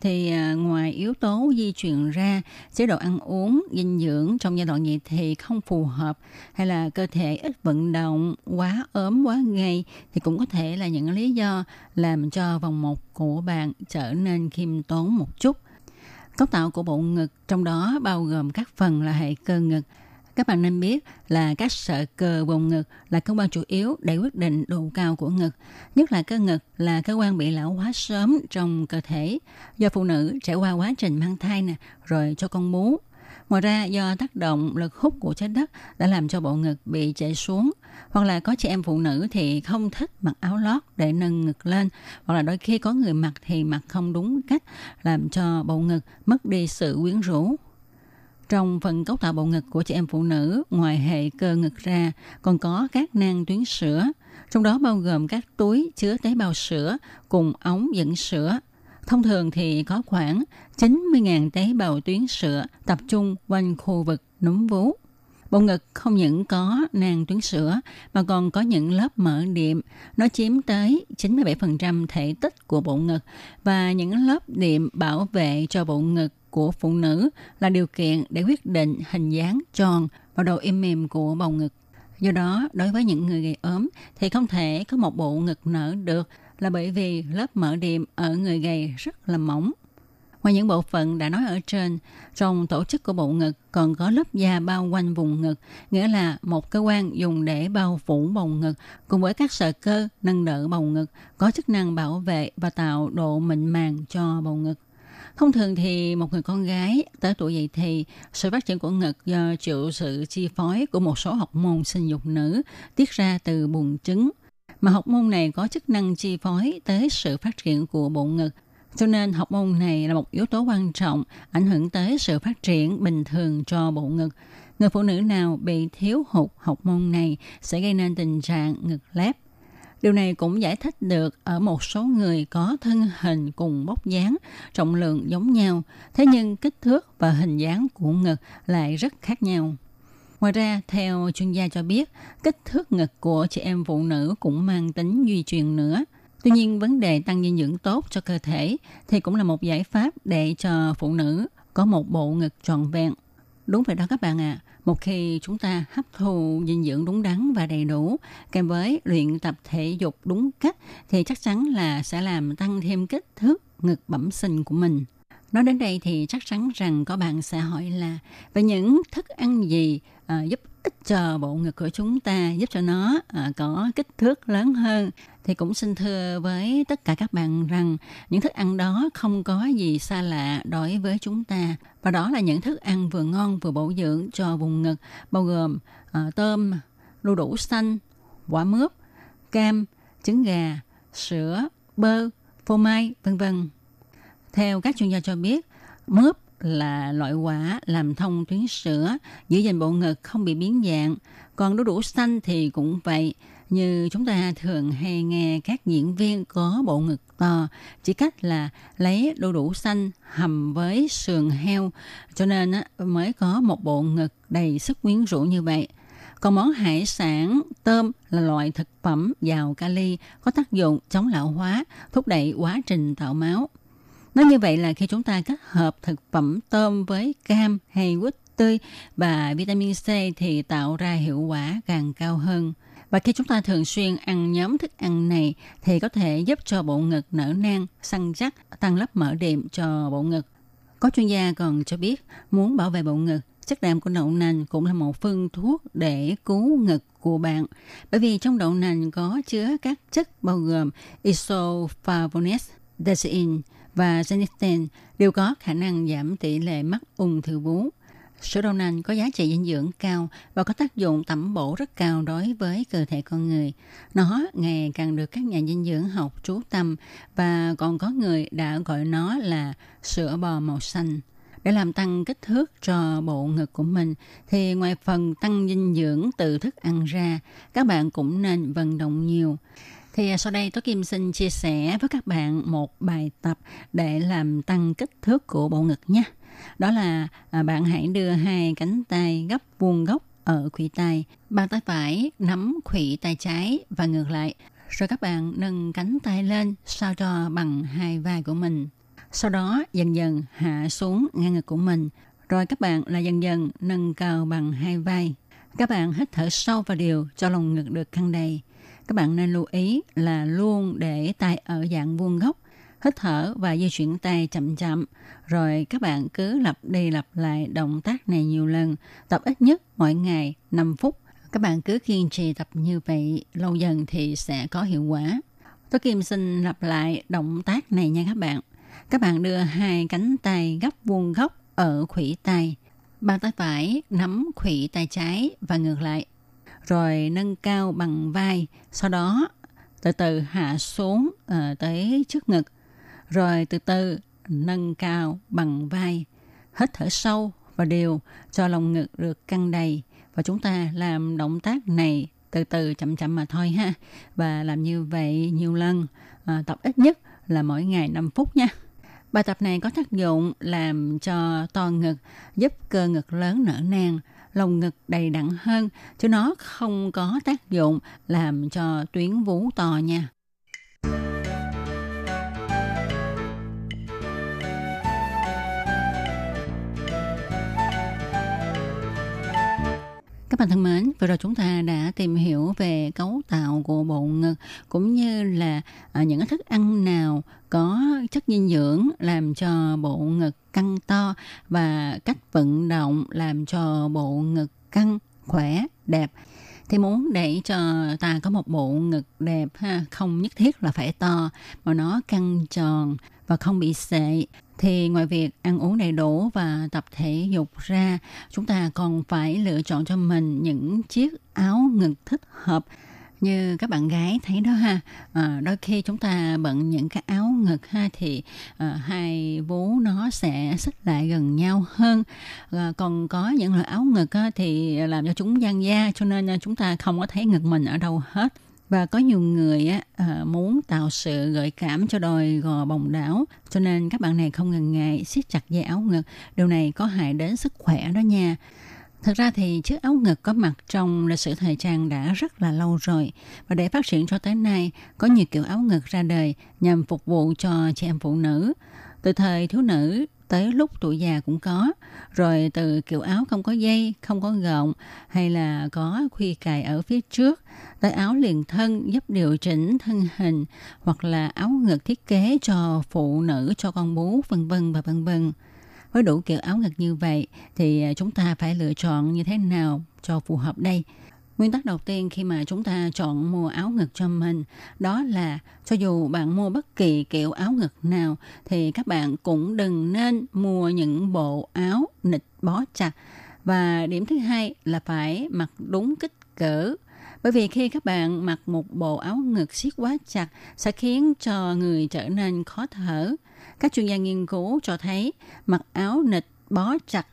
Thì à, ngoài yếu tố di truyền ra, chế độ ăn uống, dinh dưỡng trong giai đoạn này thì không phù hợp hay là cơ thể ít vận động, quá ốm, quá gầy thì cũng có thể là những lý do làm cho vòng một của bạn trở nên khiêm tốn một chút. Cấu tạo của bộ ngực trong đó bao gồm các phần là hệ cơ ngực, các bạn nên biết là các sợi cơ vùng ngực là cơ quan chủ yếu để quyết định độ cao của ngực. Nhất là cơ ngực là cơ quan bị lão hóa sớm trong cơ thể do phụ nữ trải qua quá trình mang thai nè, rồi cho con bú. Ngoài ra do tác động lực hút của trái đất đã làm cho bộ ngực bị chảy xuống hoặc là có chị em phụ nữ thì không thích mặc áo lót để nâng ngực lên hoặc là đôi khi có người mặc thì mặc không đúng cách làm cho bộ ngực mất đi sự quyến rũ trong phần cấu tạo bộ ngực của chị em phụ nữ, ngoài hệ cơ ngực ra, còn có các nang tuyến sữa, trong đó bao gồm các túi chứa tế bào sữa cùng ống dẫn sữa. Thông thường thì có khoảng 90.000 tế bào tuyến sữa tập trung quanh khu vực núm vú. Bộ ngực không những có nang tuyến sữa mà còn có những lớp mỡ điểm. Nó chiếm tới 97% thể tích của bộ ngực và những lớp điểm bảo vệ cho bộ ngực của phụ nữ là điều kiện để quyết định hình dáng tròn và độ im mềm của bầu ngực. Do đó, đối với những người gầy ốm thì không thể có một bộ ngực nở được là bởi vì lớp mỡ điểm ở người gầy rất là mỏng. Ngoài những bộ phận đã nói ở trên, trong tổ chức của bộ ngực còn có lớp da bao quanh vùng ngực, nghĩa là một cơ quan dùng để bao phủ bầu ngực cùng với các sợi cơ nâng đỡ bầu ngực, có chức năng bảo vệ và tạo độ mịn màng cho bầu ngực. Thông thường thì một người con gái tới tuổi dậy thì, sự phát triển của ngực do chịu sự chi phối của một số học môn sinh dục nữ tiết ra từ buồng trứng. Mà học môn này có chức năng chi phối tới sự phát triển của bộ ngực. Cho nên học môn này là một yếu tố quan trọng ảnh hưởng tới sự phát triển bình thường cho bộ ngực. Người phụ nữ nào bị thiếu hụt học môn này sẽ gây nên tình trạng ngực lép. Điều này cũng giải thích được ở một số người có thân hình cùng bóc dáng, trọng lượng giống nhau, thế nhưng kích thước và hình dáng của ngực lại rất khác nhau. Ngoài ra, theo chuyên gia cho biết, kích thước ngực của chị em phụ nữ cũng mang tính di truyền nữa. Tuy nhiên, vấn đề tăng dinh dưỡng tốt cho cơ thể thì cũng là một giải pháp để cho phụ nữ có một bộ ngực tròn vẹn. Đúng vậy đó các bạn ạ. À. Một khi chúng ta hấp thụ dinh dưỡng đúng đắn và đầy đủ kèm với luyện tập thể dục đúng cách thì chắc chắn là sẽ làm tăng thêm kích thước ngực bẩm sinh của mình. Nói đến đây thì chắc chắn rằng có bạn sẽ hỏi là về những thức ăn gì à, giúp ích cho bộ ngực của chúng ta, giúp cho nó à, có kích thước lớn hơn. Thì cũng xin thưa với tất cả các bạn rằng những thức ăn đó không có gì xa lạ đối với chúng ta. Và đó là những thức ăn vừa ngon vừa bổ dưỡng cho vùng ngực, bao gồm à, tôm, đu đủ xanh, quả mướp, cam, trứng gà, sữa, bơ, phô mai, vân vân. Theo các chuyên gia cho biết, mướp là loại quả làm thông tuyến sữa, giữ gìn bộ ngực không bị biến dạng. Còn đu đủ xanh thì cũng vậy. Như chúng ta thường hay nghe các diễn viên có bộ ngực to, chỉ cách là lấy đu đủ xanh hầm với sườn heo, cho nên mới có một bộ ngực đầy sức quyến rũ như vậy. Còn món hải sản, tôm là loại thực phẩm giàu kali, có tác dụng chống lão hóa, thúc đẩy quá trình tạo máu. Nói như vậy là khi chúng ta kết hợp thực phẩm tôm với cam hay quýt tươi và vitamin C thì tạo ra hiệu quả càng cao hơn. Và khi chúng ta thường xuyên ăn nhóm thức ăn này thì có thể giúp cho bộ ngực nở nang, săn chắc, tăng lớp mỡ đệm cho bộ ngực. Có chuyên gia còn cho biết muốn bảo vệ bộ ngực, chất đạm của đậu nành cũng là một phương thuốc để cứu ngực của bạn. Bởi vì trong đậu nành có chứa các chất bao gồm isoflavones, desin, và Zenisten đều có khả năng giảm tỷ lệ mắc ung thư vú. Sữa đậu nành có giá trị dinh dưỡng cao và có tác dụng tẩm bổ rất cao đối với cơ thể con người. Nó ngày càng được các nhà dinh dưỡng học chú tâm và còn có người đã gọi nó là sữa bò màu xanh. Để làm tăng kích thước cho bộ ngực của mình thì ngoài phần tăng dinh dưỡng từ thức ăn ra, các bạn cũng nên vận động nhiều. Thì sau đây tôi Kim xin chia sẻ với các bạn một bài tập để làm tăng kích thước của bộ ngực nhé. Đó là à, bạn hãy đưa hai cánh tay gấp vuông góc ở khuỷu tay, bàn tay phải nắm khuỷu tay trái và ngược lại. Rồi các bạn nâng cánh tay lên sao cho bằng hai vai của mình. Sau đó dần dần hạ xuống ngang ngực của mình. Rồi các bạn là dần dần nâng cao bằng hai vai. Các bạn hít thở sâu và đều cho lồng ngực được căng đầy các bạn nên lưu ý là luôn để tay ở dạng vuông góc, hít thở và di chuyển tay chậm chậm. Rồi các bạn cứ lặp đi lặp lại động tác này nhiều lần, tập ít nhất mỗi ngày 5 phút. Các bạn cứ kiên trì tập như vậy, lâu dần thì sẽ có hiệu quả. Tôi Kim xin lặp lại động tác này nha các bạn. Các bạn đưa hai cánh tay gấp vuông góc ở khuỷu tay. Bàn tay phải nắm khuỷu tay trái và ngược lại rồi nâng cao bằng vai, sau đó từ từ hạ xuống uh, tới trước ngực, rồi từ từ nâng cao bằng vai, hít thở sâu và đều cho lồng ngực được căng đầy. Và chúng ta làm động tác này từ từ chậm chậm mà thôi ha. Và làm như vậy nhiều lần à, tập ít nhất là mỗi ngày 5 phút nha. Bài tập này có tác dụng làm cho to ngực giúp cơ ngực lớn nở nang lồng ngực đầy đặn hơn chứ nó không có tác dụng làm cho tuyến vú to nha. Các bạn thân mến, vừa rồi chúng ta đã tìm hiểu về cấu tạo của bộ ngực cũng như là à, những thức ăn nào có chất dinh dưỡng làm cho bộ ngực căng to và cách vận động làm cho bộ ngực căng khỏe đẹp. Thì muốn để cho ta có một bộ ngực đẹp ha không nhất thiết là phải to mà nó căng tròn và không bị sệ thì ngoài việc ăn uống đầy đủ và tập thể dục ra, chúng ta còn phải lựa chọn cho mình những chiếc áo ngực thích hợp. Như các bạn gái thấy đó ha à, đôi khi chúng ta bận những cái áo ngực ha thì à, hai vú nó sẽ xích lại gần nhau hơn. À, còn có những loại áo ngực á, thì làm cho chúng gian da cho nên à, chúng ta không có thấy ngực mình ở đâu hết và có nhiều người á, à, muốn tạo sự gợi cảm cho đồi gò bồng đảo cho nên các bạn này không ngần ngại siết chặt dây áo ngực. Điều này có hại đến sức khỏe đó nha. Thật ra thì chiếc áo ngực có mặt trong lịch sử thời trang đã rất là lâu rồi. Và để phát triển cho tới nay có nhiều kiểu áo ngực ra đời nhằm phục vụ cho chị em phụ nữ. Từ thời thiếu nữ tới lúc tuổi già cũng có, rồi từ kiểu áo không có dây, không có gọng hay là có khuy cài ở phía trước, tới áo liền thân giúp điều chỉnh thân hình hoặc là áo ngực thiết kế cho phụ nữ, cho con bú vân vân và vân vân. Với đủ kiểu áo ngực như vậy thì à, chúng ta phải lựa chọn như thế nào cho phù hợp đây? Nguyên tắc đầu tiên khi mà chúng ta chọn mua áo ngực cho mình, đó là cho dù bạn mua bất kỳ kiểu áo ngực nào, thì các bạn cũng đừng nên mua những bộ áo nịch bó chặt. Và điểm thứ hai là phải mặc đúng kích cỡ. Bởi vì khi các bạn mặc một bộ áo ngực siết quá chặt, sẽ khiến cho người trở nên khó thở. Các chuyên gia nghiên cứu cho thấy mặc áo nịch bó chặt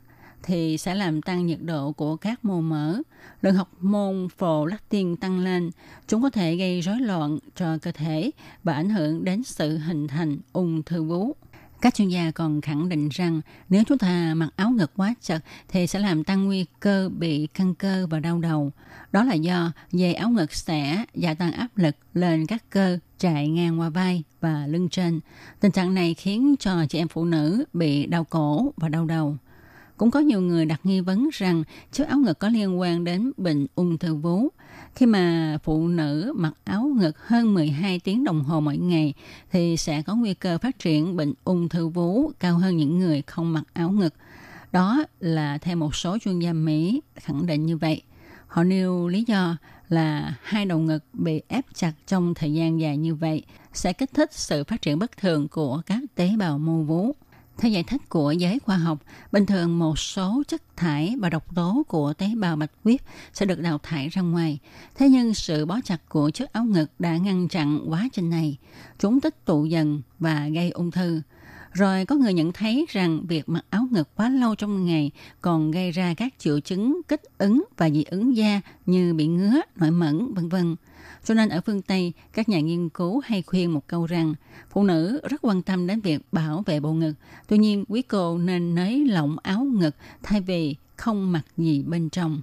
thì sẽ làm tăng nhiệt độ của các mô mỡ. Lượng học môn prolactin tăng lên, chúng có thể gây rối loạn cho cơ thể và ảnh hưởng đến sự hình thành ung thư vú. Các chuyên gia còn khẳng định rằng nếu chúng ta mặc áo ngực quá chật thì sẽ làm tăng nguy cơ bị căng cơ và đau đầu. Đó là do dây áo ngực sẽ gia tăng áp lực lên các cơ chạy ngang qua vai và lưng trên. Tình trạng này khiến cho chị em phụ nữ bị đau cổ và đau đầu. Cũng có nhiều người đặt nghi vấn rằng chiếc áo ngực có liên quan đến bệnh ung thư vú. Khi mà phụ nữ mặc áo ngực hơn 12 tiếng đồng hồ mỗi ngày, thì sẽ có nguy cơ phát triển bệnh ung thư vú cao hơn những người không mặc áo ngực. Đó là theo một số chuyên gia Mỹ khẳng định như vậy. Họ nêu lý do là hai đầu ngực bị ép chặt trong thời gian dài như vậy sẽ kích thích sự phát triển bất thường của các tế bào mô vú. Theo giải thích của giới khoa học, bình thường một số chất thải và độc tố của tế bào bạch huyết sẽ được đào thải ra ngoài. Thế nhưng sự bó chặt của chiếc áo ngực đã ngăn chặn quá trình này. Chúng tích tụ dần và gây ung thư. Rồi có người nhận thấy rằng việc mặc áo ngực quá lâu trong ngày còn gây ra các triệu chứng kích ứng và dị ứng da như bị ngứa, nổi mẩn, vân vân. Cho nên ở phương Tây, các nhà nghiên cứu hay khuyên một câu rằng phụ nữ rất quan tâm đến việc bảo vệ bộ ngực. Tuy nhiên, quý cô nên nới lỏng áo ngực thay vì không mặc gì bên trong.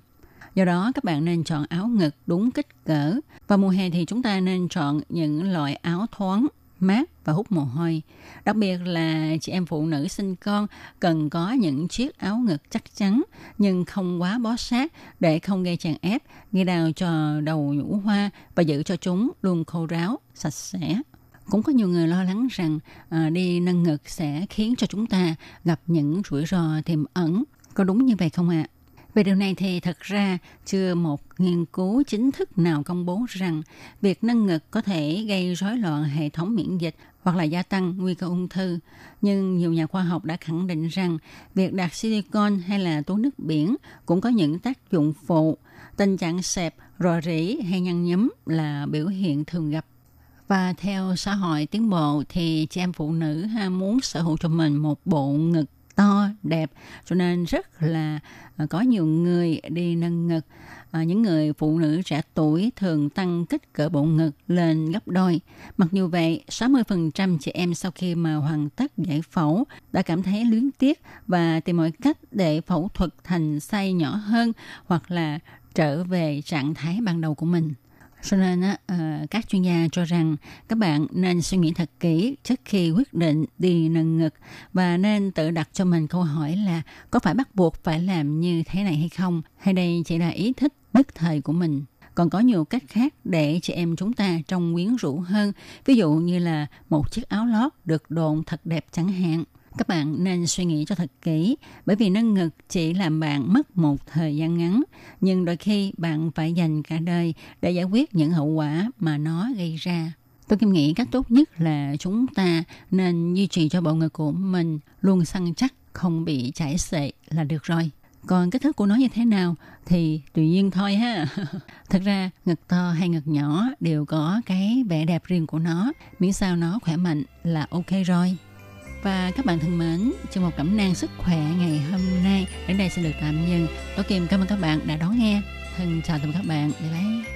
Do đó, các bạn nên chọn áo ngực đúng kích cỡ. Và mùa hè thì chúng ta nên chọn những loại áo thoáng, mát và hút mồ hôi. Đặc biệt là chị em phụ nữ sinh con cần có những chiếc áo ngực chắc chắn nhưng không quá bó sát để không gây chèn ép, gây đau cho đầu nhũ hoa và giữ cho chúng luôn khô ráo, sạch sẽ. Cũng có nhiều người lo lắng rằng à, đi nâng ngực sẽ khiến cho chúng ta gặp những rủi ro tiềm ẩn. Có đúng như vậy không ạ? À? Về điều này thì thật ra chưa một nghiên cứu chính thức nào công bố rằng việc nâng ngực có thể gây rối loạn hệ thống miễn dịch hoặc là gia tăng nguy cơ ung thư. Nhưng nhiều nhà khoa học đã khẳng định rằng việc đặt silicon hay là túi nước biển cũng có những tác dụng phụ. Tình trạng sẹp, rò rỉ hay nhăn nhúm là biểu hiện thường gặp và theo xã hội tiến bộ thì chị em phụ nữ ha muốn sở hữu cho mình một bộ ngực to đẹp cho nên rất là à, có nhiều người đi nâng ngực à, những người phụ nữ trẻ tuổi thường tăng kích cỡ bộ ngực lên gấp đôi. Mặc dù vậy, 60% chị em sau khi mà hoàn tất giải phẫu đã cảm thấy luyến tiếc và tìm mọi cách để phẫu thuật thành size nhỏ hơn hoặc là trở về trạng thái ban đầu của mình. Cho nên á, ờ, các chuyên gia cho rằng các bạn nên suy nghĩ thật kỹ trước khi quyết định đi nâng ngực và nên tự đặt cho mình câu hỏi là có phải bắt buộc phải làm như thế này hay không? Hay đây chỉ là ý thích nhất thời của mình? Còn có nhiều cách khác để chị em chúng ta trông quyến rũ hơn. Ví dụ như là một chiếc áo lót được độn thật đẹp chẳng hạn các bạn nên suy nghĩ cho thật kỹ bởi vì nâng ngực chỉ làm bạn mất một thời gian ngắn nhưng đôi khi bạn phải dành cả đời để giải quyết những hậu quả mà nó gây ra Tôi Kim nghĩ cách tốt nhất là chúng ta nên duy trì cho bộ ngực của mình luôn săn chắc, không bị chảy xệ là được rồi. Còn kích thước của nó như thế nào thì tùy nhiên thôi ha. Thật ra ngực to hay ngực nhỏ đều có cái vẻ đẹp riêng của nó, miễn sao nó khỏe mạnh là ok rồi. Và các bạn thân mến, chương một cẩm nang sức khỏe ngày hôm nay đến đây xin được tạm dừng. Tôi Kim cảm ơn các bạn đã đón nghe. Thân chào tạm các bạn. Bye bye.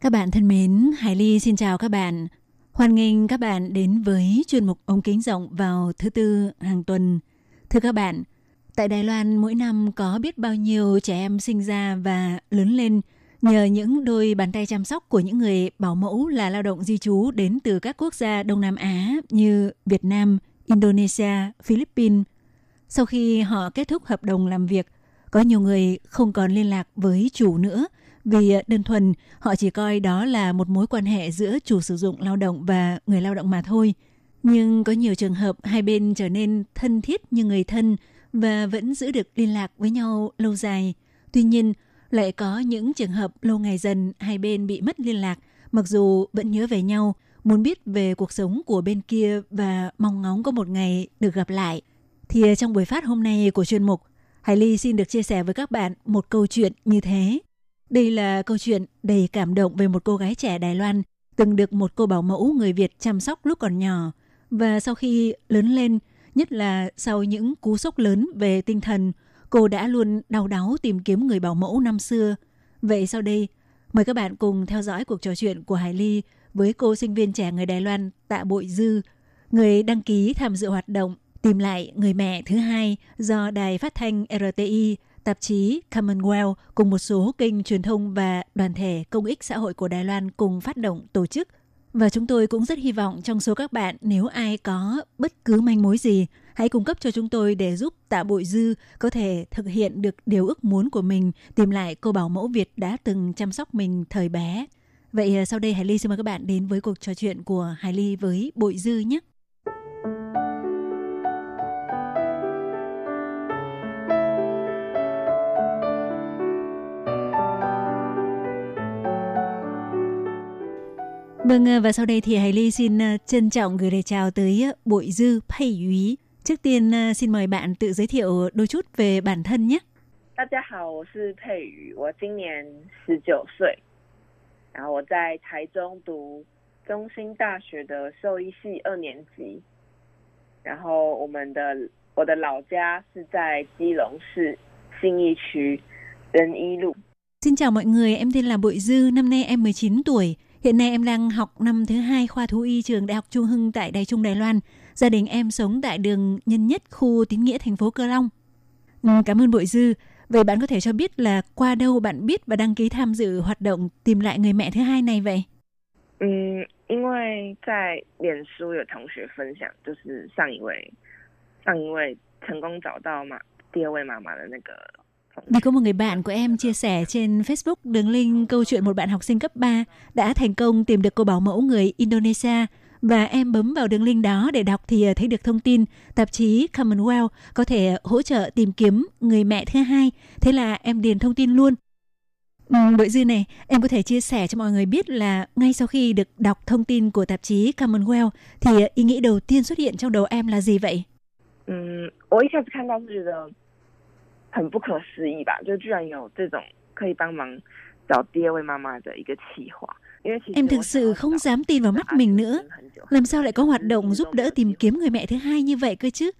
Các bạn thân mến, Hải Ly xin chào các bạn. Hoan nghênh các bạn đến với chuyên mục ống kính rộng vào thứ tư hàng tuần. Thưa các bạn, tại Đài Loan mỗi năm có biết bao nhiêu trẻ em sinh ra và lớn lên nhờ những đôi bàn tay chăm sóc của những người bảo mẫu là lao động di trú đến từ các quốc gia Đông Nam Á như Việt Nam, Indonesia, Philippines. Sau khi họ kết thúc hợp đồng làm việc, có nhiều người không còn liên lạc với chủ nữa vì à, đơn thuần họ chỉ coi đó là một mối quan hệ giữa chủ sử dụng lao động và người lao động mà thôi. Nhưng có nhiều trường hợp hai bên trở nên thân thiết như người thân và vẫn giữ được liên lạc với nhau lâu dài. Tuy nhiên, lại có những trường hợp lâu ngày dần hai bên bị mất liên lạc, mặc dù vẫn nhớ về nhau, muốn biết về cuộc sống của bên kia và mong ngóng có một ngày được gặp lại. Thì à, trong buổi phát hôm nay của chuyên mục, Hải Ly xin được chia sẻ với các bạn một câu chuyện như thế. Đây là câu chuyện đầy cảm động về một cô gái trẻ Đài Loan từng được một cô bảo mẫu người Việt chăm sóc lúc còn nhỏ và sau khi lớn lên, nhất là sau những cú sốc lớn về tinh thần, cô đã luôn đau đáu tìm kiếm người bảo mẫu năm xưa. Vậy sau đây, mời các bạn cùng theo dõi cuộc trò chuyện của Hải Ly với cô sinh viên trẻ người Đài Loan Tạ Bội Dư, người đăng ký tham dự hoạt động tìm lại người mẹ thứ hai do đài phát thanh RTI, tạp chí Commonwealth cùng một số kênh truyền thông và đoàn thể công ích xã hội của Đài Loan cùng phát động tổ chức. Và chúng tôi cũng rất hy vọng trong số các bạn nếu ai có bất cứ manh mối gì, hãy cung cấp cho chúng tôi để giúp Tạ Bội Dư có thể thực hiện được điều ước muốn của mình, tìm lại cô bảo mẫu Việt đã từng chăm sóc mình thời bé. Vậy à, sau đây Hải Ly xin mời các bạn đến với cuộc trò chuyện của Hải Ly với Bội Dư nhé. Vâng, à, và sau đây thì Hải Ly xin à, trân trọng gửi lời chào tới à, Bội Dư Pay Úy. Trước tiên à, xin mời bạn tự giới thiệu đôi chút về bản thân nhé. 大家好，我是佩瑜，我今年十九岁，然后我在台中读中兴大学的兽医系二年级，然后我们的我的老家是在基隆市信义区仁一路。 Xin chào mọi người, em tên là Bội Dư, năm nay em 19 tuổi. Hiện nay em đang học năm thứ hai khoa thú y trường Đại học Trung Hưng tại Đài Trung Đài Loan. Gia đình em sống tại đường Nhân Nhất, khu Tín Nghĩa, thành phố Cơ Long. Ừ, cảm ơn Bội Dư. Vậy bạn có thể cho biết là qua đâu bạn biết và đăng ký tham dự hoạt động tìm lại người mẹ thứ hai này vậy? 嗯，因为在脸书有同学分享，就是上一位上一位成功找到妈第二位妈妈的那个同学 vì có một người bạn của em chia sẻ trên Facebook đường link câu chuyện một bạn học sinh cấp 3 đã thành công tìm được cô bảo mẫu người Indonesia và em bấm vào đường link đó để đọc thì ờ, thấy được thông tin tạp chí Commonwealth có thể hỗ trợ tìm kiếm người mẹ thứ hai. Thế là em điền thông tin luôn. Ừ, Đội dư này, em có thể chia sẻ cho mọi người biết là ngay sau khi được đọc thông tin của tạp chí Commonwealth thì ý nghĩ đầu tiên xuất hiện trong đầu em là gì vậy? Ừ, 很不可思议吧，就居然有这种可以帮忙 找第二位妈妈的一个企划。因为其实 Em 我 thực 想 sự 要 không 找 dám tin vào mắt 阿 mình 修 nữa. 已经很久 Làm sao lại có hoạt động giúp đỡ tìm kiếm người mẹ thứ hai như vậy cơ chứ?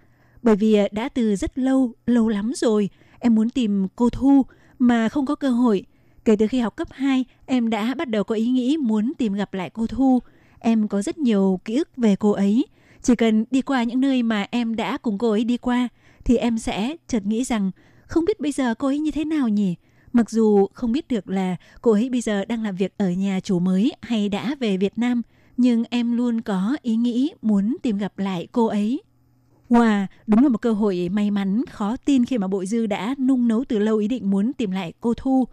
Bởi vì à, đã từ rất lâu, lâu lắm rồi, em muốn tìm cô Thu mà không có cơ hội. Kể từ khi học cấp 2, em đã bắt đầu có ý nghĩ muốn tìm gặp lại cô Thu. Em có rất nhiều ký ức về cô ấy. Chỉ cần đi qua những nơi mà em đã cùng cô ấy đi qua, thì em sẽ chợt nghĩ rằng không biết bây giờ cô ấy như thế nào nhỉ? Mặc dù không biết được là cô ấy bây giờ đang làm việc ở nhà chủ mới hay đã về Việt Nam, nhưng em luôn có ý nghĩ muốn tìm gặp lại cô ấy. Wow, đúng là một cơ hội may mắn khó tin khi mà Bội Dư đã nung nấu từ lâu ý định muốn tìm lại cô Thu.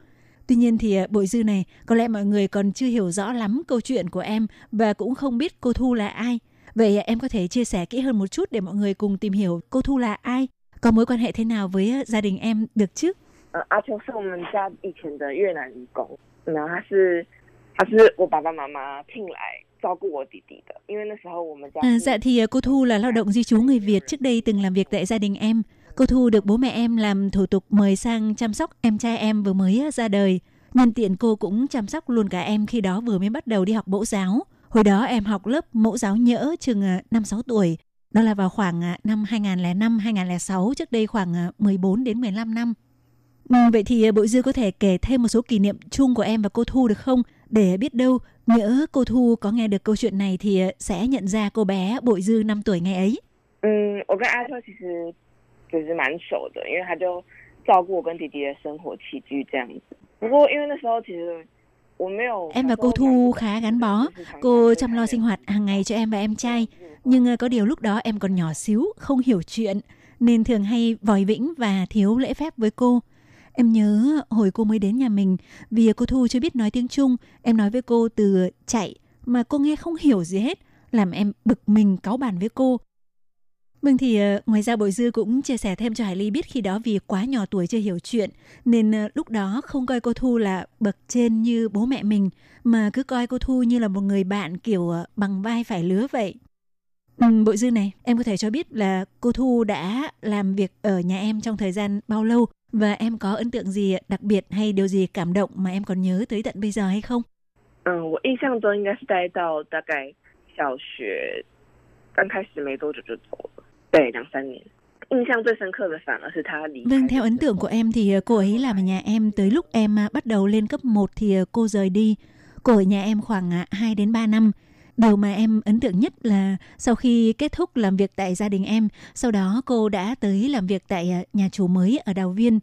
Tuy nhiên thì à, Bội Dư này, có lẽ mọi người còn chưa hiểu rõ lắm câu chuyện của em và cũng không biết cô Thu là ai. Vậy à, em có thể chia sẻ kỹ hơn một chút để mọi người cùng tìm hiểu cô Thu là ai, có mối quan hệ thế nào với à, gia đình em được chứ? 呃，阿秋是我们家以前的越南义工，然后他是他是我爸爸妈妈聘来照顾我弟弟的，因为那时候我们家 À, 是 dạ thì à, cô Thu là lao động di trú người Việt trước đây từng làm việc tại gia đình em. Cô Thu được bố mẹ em làm thủ tục mời sang chăm sóc em trai em vừa mới à, ra đời. Nhân tiện cô cũng chăm sóc luôn cả em khi đó vừa mới bắt đầu đi học mẫu giáo. Hồi đó em học lớp mẫu giáo nhỡ chừng à, 5-6 tuổi. Đó là vào khoảng à, năm 2005-2006, trước đây khoảng à, 14 đến 15 năm. Ừ, vậy thì à, Bội Dư có thể kể thêm một số kỷ niệm chung của em và cô Thu được không? Để biết đâu nhỡ cô Thu có nghe được câu chuyện này thì à, sẽ nhận ra cô bé Bội Dư 5 tuổi ngày ấy. 嗯，我跟阿秋其实就是蛮熟的，因为他就照顾我跟弟弟的生活起居这样子。不过因为那时候其实我没有 Em và cô Thu khá gắn bó. Cô chăm lo sinh hoạt hàng ngày cho em và em trai. Nhưng ờ, có điều lúc đó em còn nhỏ xíu, không hiểu chuyện, nên thường hay vòi vĩnh và thiếu lễ phép với cô. Em nhớ hồi cô mới đến nhà mình, vì cô Thu chưa biết nói tiếng Trung, em nói với cô từ chạy mà cô nghe không hiểu gì hết, làm em bực mình cáu bàn với cô. Vâng thì ờ, ngoài ra Bội Dư cũng chia sẻ thêm cho Hải Ly biết khi đó vì quá nhỏ tuổi chưa hiểu chuyện nên ờ, lúc đó không coi cô Thu là bậc trên như bố mẹ mình mà cứ coi cô Thu như là một người bạn kiểu ờ, bằng vai phải lứa vậy. Ừ, Bội Dư này, em có thể cho biết là cô Thu đã làm việc ở nhà em trong thời gian bao lâu và em có ấn tượng gì đặc biệt hay điều gì cảm động mà em còn nhớ tới tận bây giờ hay không? 嗯，我印象中应该是待到大概小学刚开始没多久就走了， 对，两三年。印象最深刻的反而是他离开 Vâng, 的 theo ấn 时 tượng 候 của em thì ờ, cô ấy làm ở nhà em tới lúc em à, bắt đầu lên cấp 1 thì ờ, cô rời đi. Cô ở nhà em khoảng à, 2 đến 3 năm. Điều mà em ấn tượng nhất là sau khi kết thúc làm việc tại gia đình em, sau đó cô đã tới làm việc tại à, nhà chủ mới ở Đào Viên.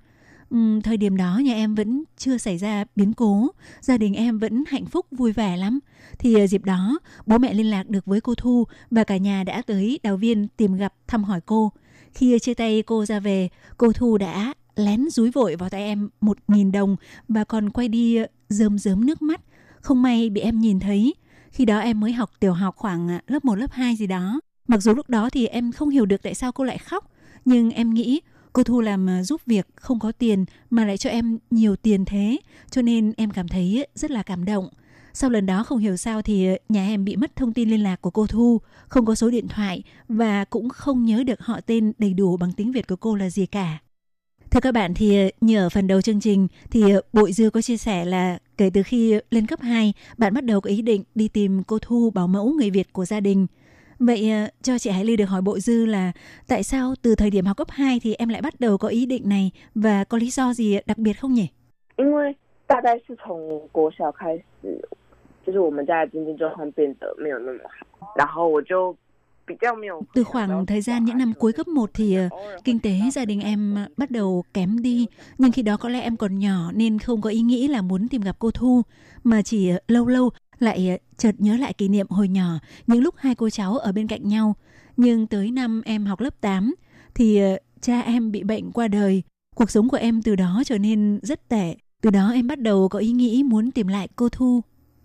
Ừm, thời điểm đó nhà em vẫn chưa xảy ra biến cố, gia đình em vẫn hạnh phúc vui vẻ lắm. Thì ờ, dịp đó, bố mẹ liên lạc được với cô Thu và cả nhà đã tới Đào Viên tìm gặp thăm hỏi cô. Khi chia tay cô ra về, cô Thu đã lén rúi vội vào tay em một nghìn đồng và còn quay đi ờ, rơm rớm nước mắt. Không may bị em nhìn thấy. Khi đó em mới học tiểu học khoảng ờ, lớp 1, lớp 2 gì đó. Mặc dù lúc đó thì em không hiểu được tại sao cô lại khóc. Nhưng em nghĩ cô Thu làm à, giúp việc không có tiền mà lại cho em nhiều tiền thế. Cho nên em cảm thấy rất là cảm động. Sau lần đó không hiểu sao thì à, nhà em bị mất thông tin liên lạc của cô Thu, không có số điện thoại và cũng không nhớ được họ tên đầy đủ bằng tiếng Việt của cô là gì cả. Thưa các bạn thì à, nhờ phần đầu chương trình thì Bội Dư có chia sẻ là kể từ khi lên cấp 2, bạn bắt đầu có ý định đi tìm cô Thu bảo mẫu người Việt của gia đình. Vậy ờ, cho chị Hải Ly được hỏi Bội Dư là tại sao từ thời điểm học cấp 2 thì em lại bắt đầu có ý định này và có lý do gì đặc biệt không nhỉ? 因为大概是从国小开始，就是我们家的经济状况变得没有那么好，然后我就比较没有 Từ khoảng thời gian những năm cuối cấp 1 thì ờ, kinh tế gia đình em ờ, bắt đầu kém đi. Nhưng khi đó có lẽ em còn nhỏ nên không có ý nghĩ là muốn tìm gặp cô Thu. Mà chỉ ờ, lâu lâu lại ờ, chợt nhớ lại kỷ niệm hồi nhỏ, những lúc hai cô cháu ở bên cạnh nhau. Nhưng tới năm em học lớp 8 thì ờ, cha em bị bệnh qua đời. Cuộc sống của em từ đó trở nên rất tệ. Từ đó em bắt đầu có ý nghĩ muốn tìm lại cô Thu.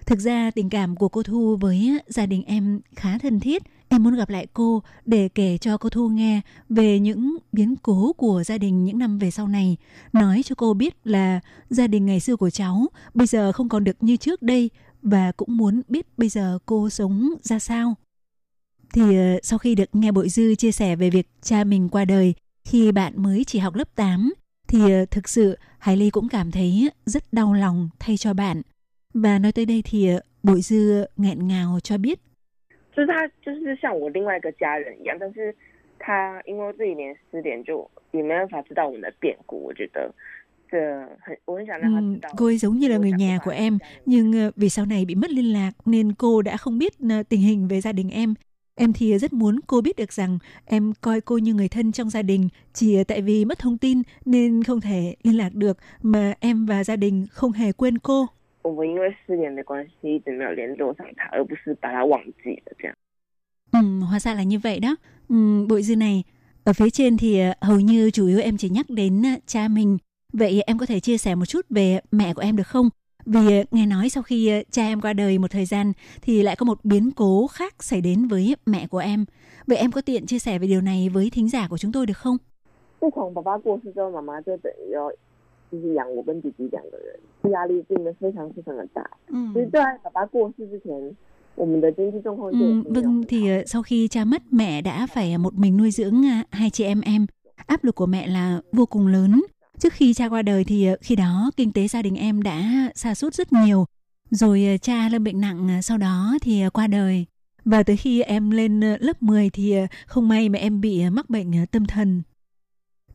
Thực ra tình cảm của cô Thu với gia đình em khá thân thiết. Em muốn gặp lại cô để kể cho cô Thu nghe về những biến cố của gia đình những năm về sau này. Nói cho cô biết là gia đình ngày xưa của cháu bây giờ không còn được như trước đây và cũng muốn biết bây giờ cô sống ra sao. Thì ờ, sau khi được nghe Bội Dư chia sẻ về việc cha mình qua đời khi bạn mới chỉ học lớp 8 thì ờ, thực sự Hải Ly cũng cảm thấy rất đau lòng thay cho bạn. Và nói tới đây thì ờ, Bội Dư nghẹn ngào cho biết 就是他就是像我另外一个家人一样，但是他因为这一年失联，就也没办法知道我们的变故。我觉得 Cô ấy giống như là người nhà của em, nhưng ờ, vì sau này bị mất liên lạc nên cô đã không biết ờ, tình hình về gia đình em. Em thì rất muốn cô biết được rằng em coi cô như người thân trong gia đình, chỉ tại vì mất thông tin nên không thể liên lạc được mà em và gia đình không hề quên cô. Ừ, hóa ra là như vậy đó. Ừ, bội dư này, ở phía trên thì ờ, hầu như chủ yếu em chỉ nhắc đến cha mình Vậy em có thể chia sẻ một chút về mẹ của em được không? Vì ờ, nghe nói sau khi ờ, cha em qua đời một thời gian thì lại có một biến cố khác xảy đến với mẹ của em. Vậy em có tiện chia sẻ về điều này với thính giả của chúng tôi được không? 自从爸爸过世之后，妈妈就等于要就是养我跟弟弟两个人，压力变得非常非常的大。 Ừ. 其实，在爸爸过世之前，我们的经济状况就已 Ừ, 经没有 vâng 很 thì 好 ờ, sau khi cha mất mẹ đã phải một mình nuôi dưỡng ờ, hai chị em em. Áp lực của mẹ là vô cùng lớn. Trước khi cha qua đời thì ờ, khi đó kinh tế gia đình em đã sa sút rất nhiều. Rồi ờ, cha lâm bệnh nặng ờ, sau đó thì qua đời. Và tới khi em lên lớp 10 thì không may mà em bị mắc bệnh tâm thần.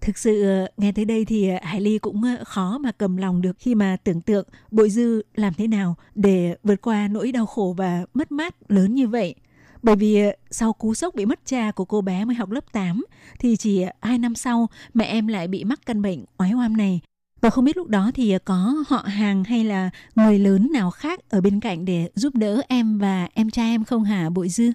Thực sự nghe tới đây thì Hải Ly cũng khó mà cầm lòng được khi mà tưởng tượng Bội Dư làm thế nào để vượt qua nỗi đau khổ và mất mát lớn như vậy. Bởi vì ờ, sau cú sốc bị mất cha của cô bé mới học lớp 8 thì chỉ 2 năm sau mẹ em lại bị mắc căn bệnh oái oăm này. Và không biết lúc đó thì ờ, có họ hàng hay là người lớn nào khác ở bên cạnh để giúp đỡ em và em trai em không hả Bội Dư?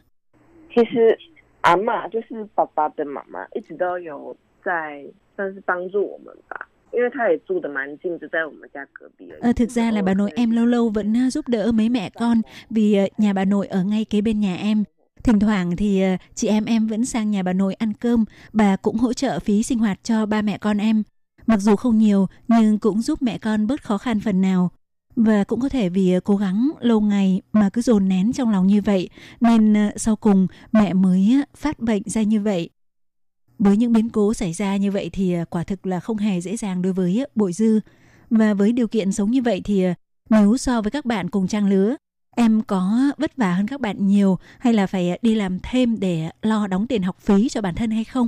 其实阿嬷就是爸爸的妈妈，一直都有在算是帮助我们吧，因为她也住的蛮近，就在我们家隔壁而已。 Ờ, thực ra là bà nội em lâu lâu vẫn ờ, giúp đỡ mấy mẹ con vì ờ, nhà bà nội ở ngay kế bên nhà em. Thỉnh thoảng thì ờ, chị em em vẫn sang nhà bà nội ăn cơm, bà cũng hỗ trợ phí sinh hoạt cho ba mẹ con em. Mặc dù không nhiều nhưng cũng giúp mẹ con bớt khó khăn phần nào. Và cũng có thể vì ờ, cố gắng lâu ngày mà cứ dồn nén trong lòng như vậy nên ờ, sau cùng mẹ mới phát bệnh ra như vậy. Với những biến cố xảy ra như vậy thì quả thực là không hề dễ dàng đối với Bội Dư. Và với điều kiện sống như vậy thì nếu so với các bạn cùng trang lứa, em có vất vả hơn các bạn nhiều hay là phải ờ, đi làm thêm để lo đóng tiền học phí cho bản thân hay không?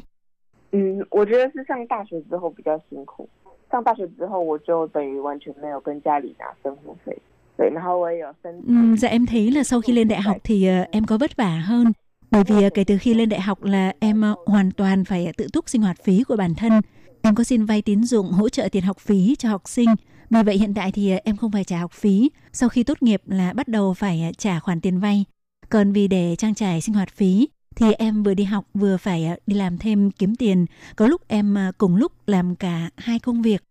嗯，我觉得是上大学之后比较辛苦。上大学之后，我就等于完全没有跟家里拿生活费，对，然后我也有申请。 Ừm, dạ em thấy là sau khi lên đại học thì ờ, em có vất vả hơn. Bởi vì ờ, kể từ khi lên đại học là em ờ, hoàn toàn phải tự túc sinh hoạt phí của bản thân. Em có xin vay tín dụng hỗ trợ tiền học phí cho học sinh. vì vậy hiện tại thì ờ, em không phải trả học phí. Sau khi tốt nghiệp là bắt đầu phải ờ, trả khoản tiền vay. Còn vì để trang trải sinh hoạt phí, thì em vừa đi học vừa phải ờ, đi làm thêm kiếm tiền. Có lúc em cùng lúc làm cả hai công việc.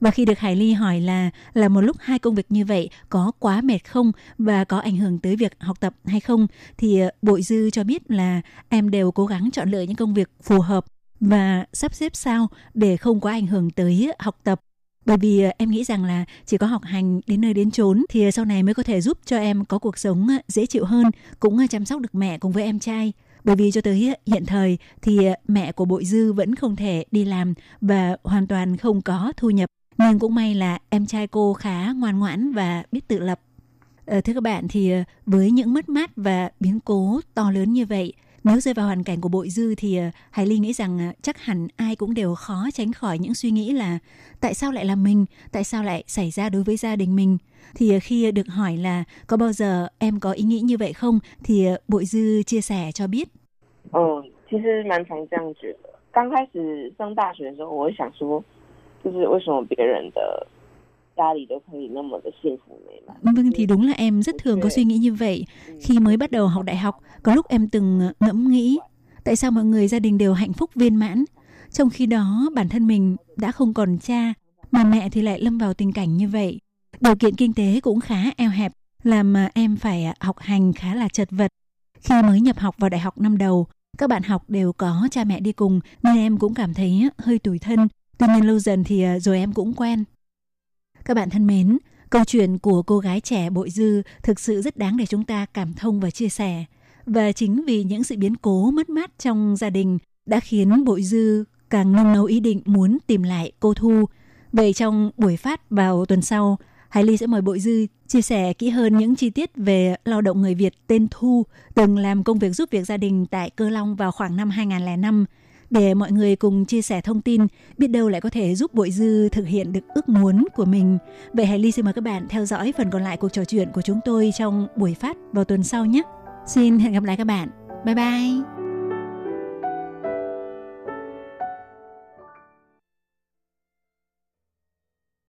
Và khi được Hải Ly hỏi là là một lúc hai công việc như vậy có quá mệt không và có ảnh hưởng tới việc học tập hay không thì Bội Dư cho biết là em đều cố gắng chọn lựa những công việc phù hợp và sắp xếp sao để không có ảnh hưởng tới học tập. Bởi vì ờ, em nghĩ rằng là chỉ có học hành đến nơi đến chốn thì ờ, sau này mới có thể giúp cho em có cuộc sống ờ, dễ chịu hơn, cũng chăm sóc được mẹ cùng với em trai. Bởi vì cho tới hiện thời thì mẹ của Bội Dư vẫn không thể đi làm và hoàn toàn không có thu nhập. Nhưng cũng may là em trai cô khá ngoan ngoãn và biết tự lập. Thưa các bạn thì với những mất mát và biến cố to lớn như vậy, nếu rơi vào hoàn cảnh của Bội Dư thì ờ, Hải Ly nghĩ rằng ờ, chắc hẳn ai cũng đều khó tránh khỏi những suy nghĩ là tại sao lại là mình, tại sao lại xảy ra đối với gia đình mình. Thì ờ, khi được hỏi là có bao giờ em có ý nghĩ như vậy không thì ờ, Bội Dư chia sẻ cho biết. 嗯，其实蛮常这样觉得。刚开始上大学的时候，我会想说，就是为什么别人的 家里都可以那么的幸福美满？ Vâng thì đúng là em rất thường có suy nghĩ như vậy. Khi mới bắt đầu học đại học, có lúc em từng ờ, ngẫm nghĩ tại sao mọi người gia đình đều hạnh phúc viên mãn, trong khi đó bản thân mình đã không còn cha, mà mẹ thì lại lâm vào tình cảnh như vậy. Điều kiện kinh tế cũng khá eo hẹp, làm ờ, em phải ờ, học hành khá là chật vật. Khi mới nhập học vào đại học năm đầu, các bạn học đều có cha mẹ đi cùng nên em cũng cảm thấy hơi tủi thân. Tuy nhiên lâu dần thì ờ, rồi em cũng quen. các bạn thân mến, câu chuyện của cô gái trẻ Bội Dư thực sự rất đáng để chúng ta cảm thông và chia sẻ. Và chính vì những sự biến cố mất mát trong gia đình đã khiến Bội Dư càng nung nấu ý định muốn tìm lại cô Thu. Vậy trong buổi phát vào tuần sau, Hải Ly sẽ mời Bội Dư chia sẻ kỹ hơn những chi tiết về lao động người Việt tên Thu từng làm công việc giúp việc gia đình tại Cơ Long vào khoảng năm 2005 để mọi người cùng chia sẻ thông tin, biết đâu lại có thể giúp Bội Dư thực hiện được ước muốn của mình. Vậy Hải Ly xin mời các bạn theo dõi phần còn lại cuộc trò chuyện của chúng tôi trong buổi phát vào tuần sau nhé. Xin hẹn gặp lại các bạn. Bye bye!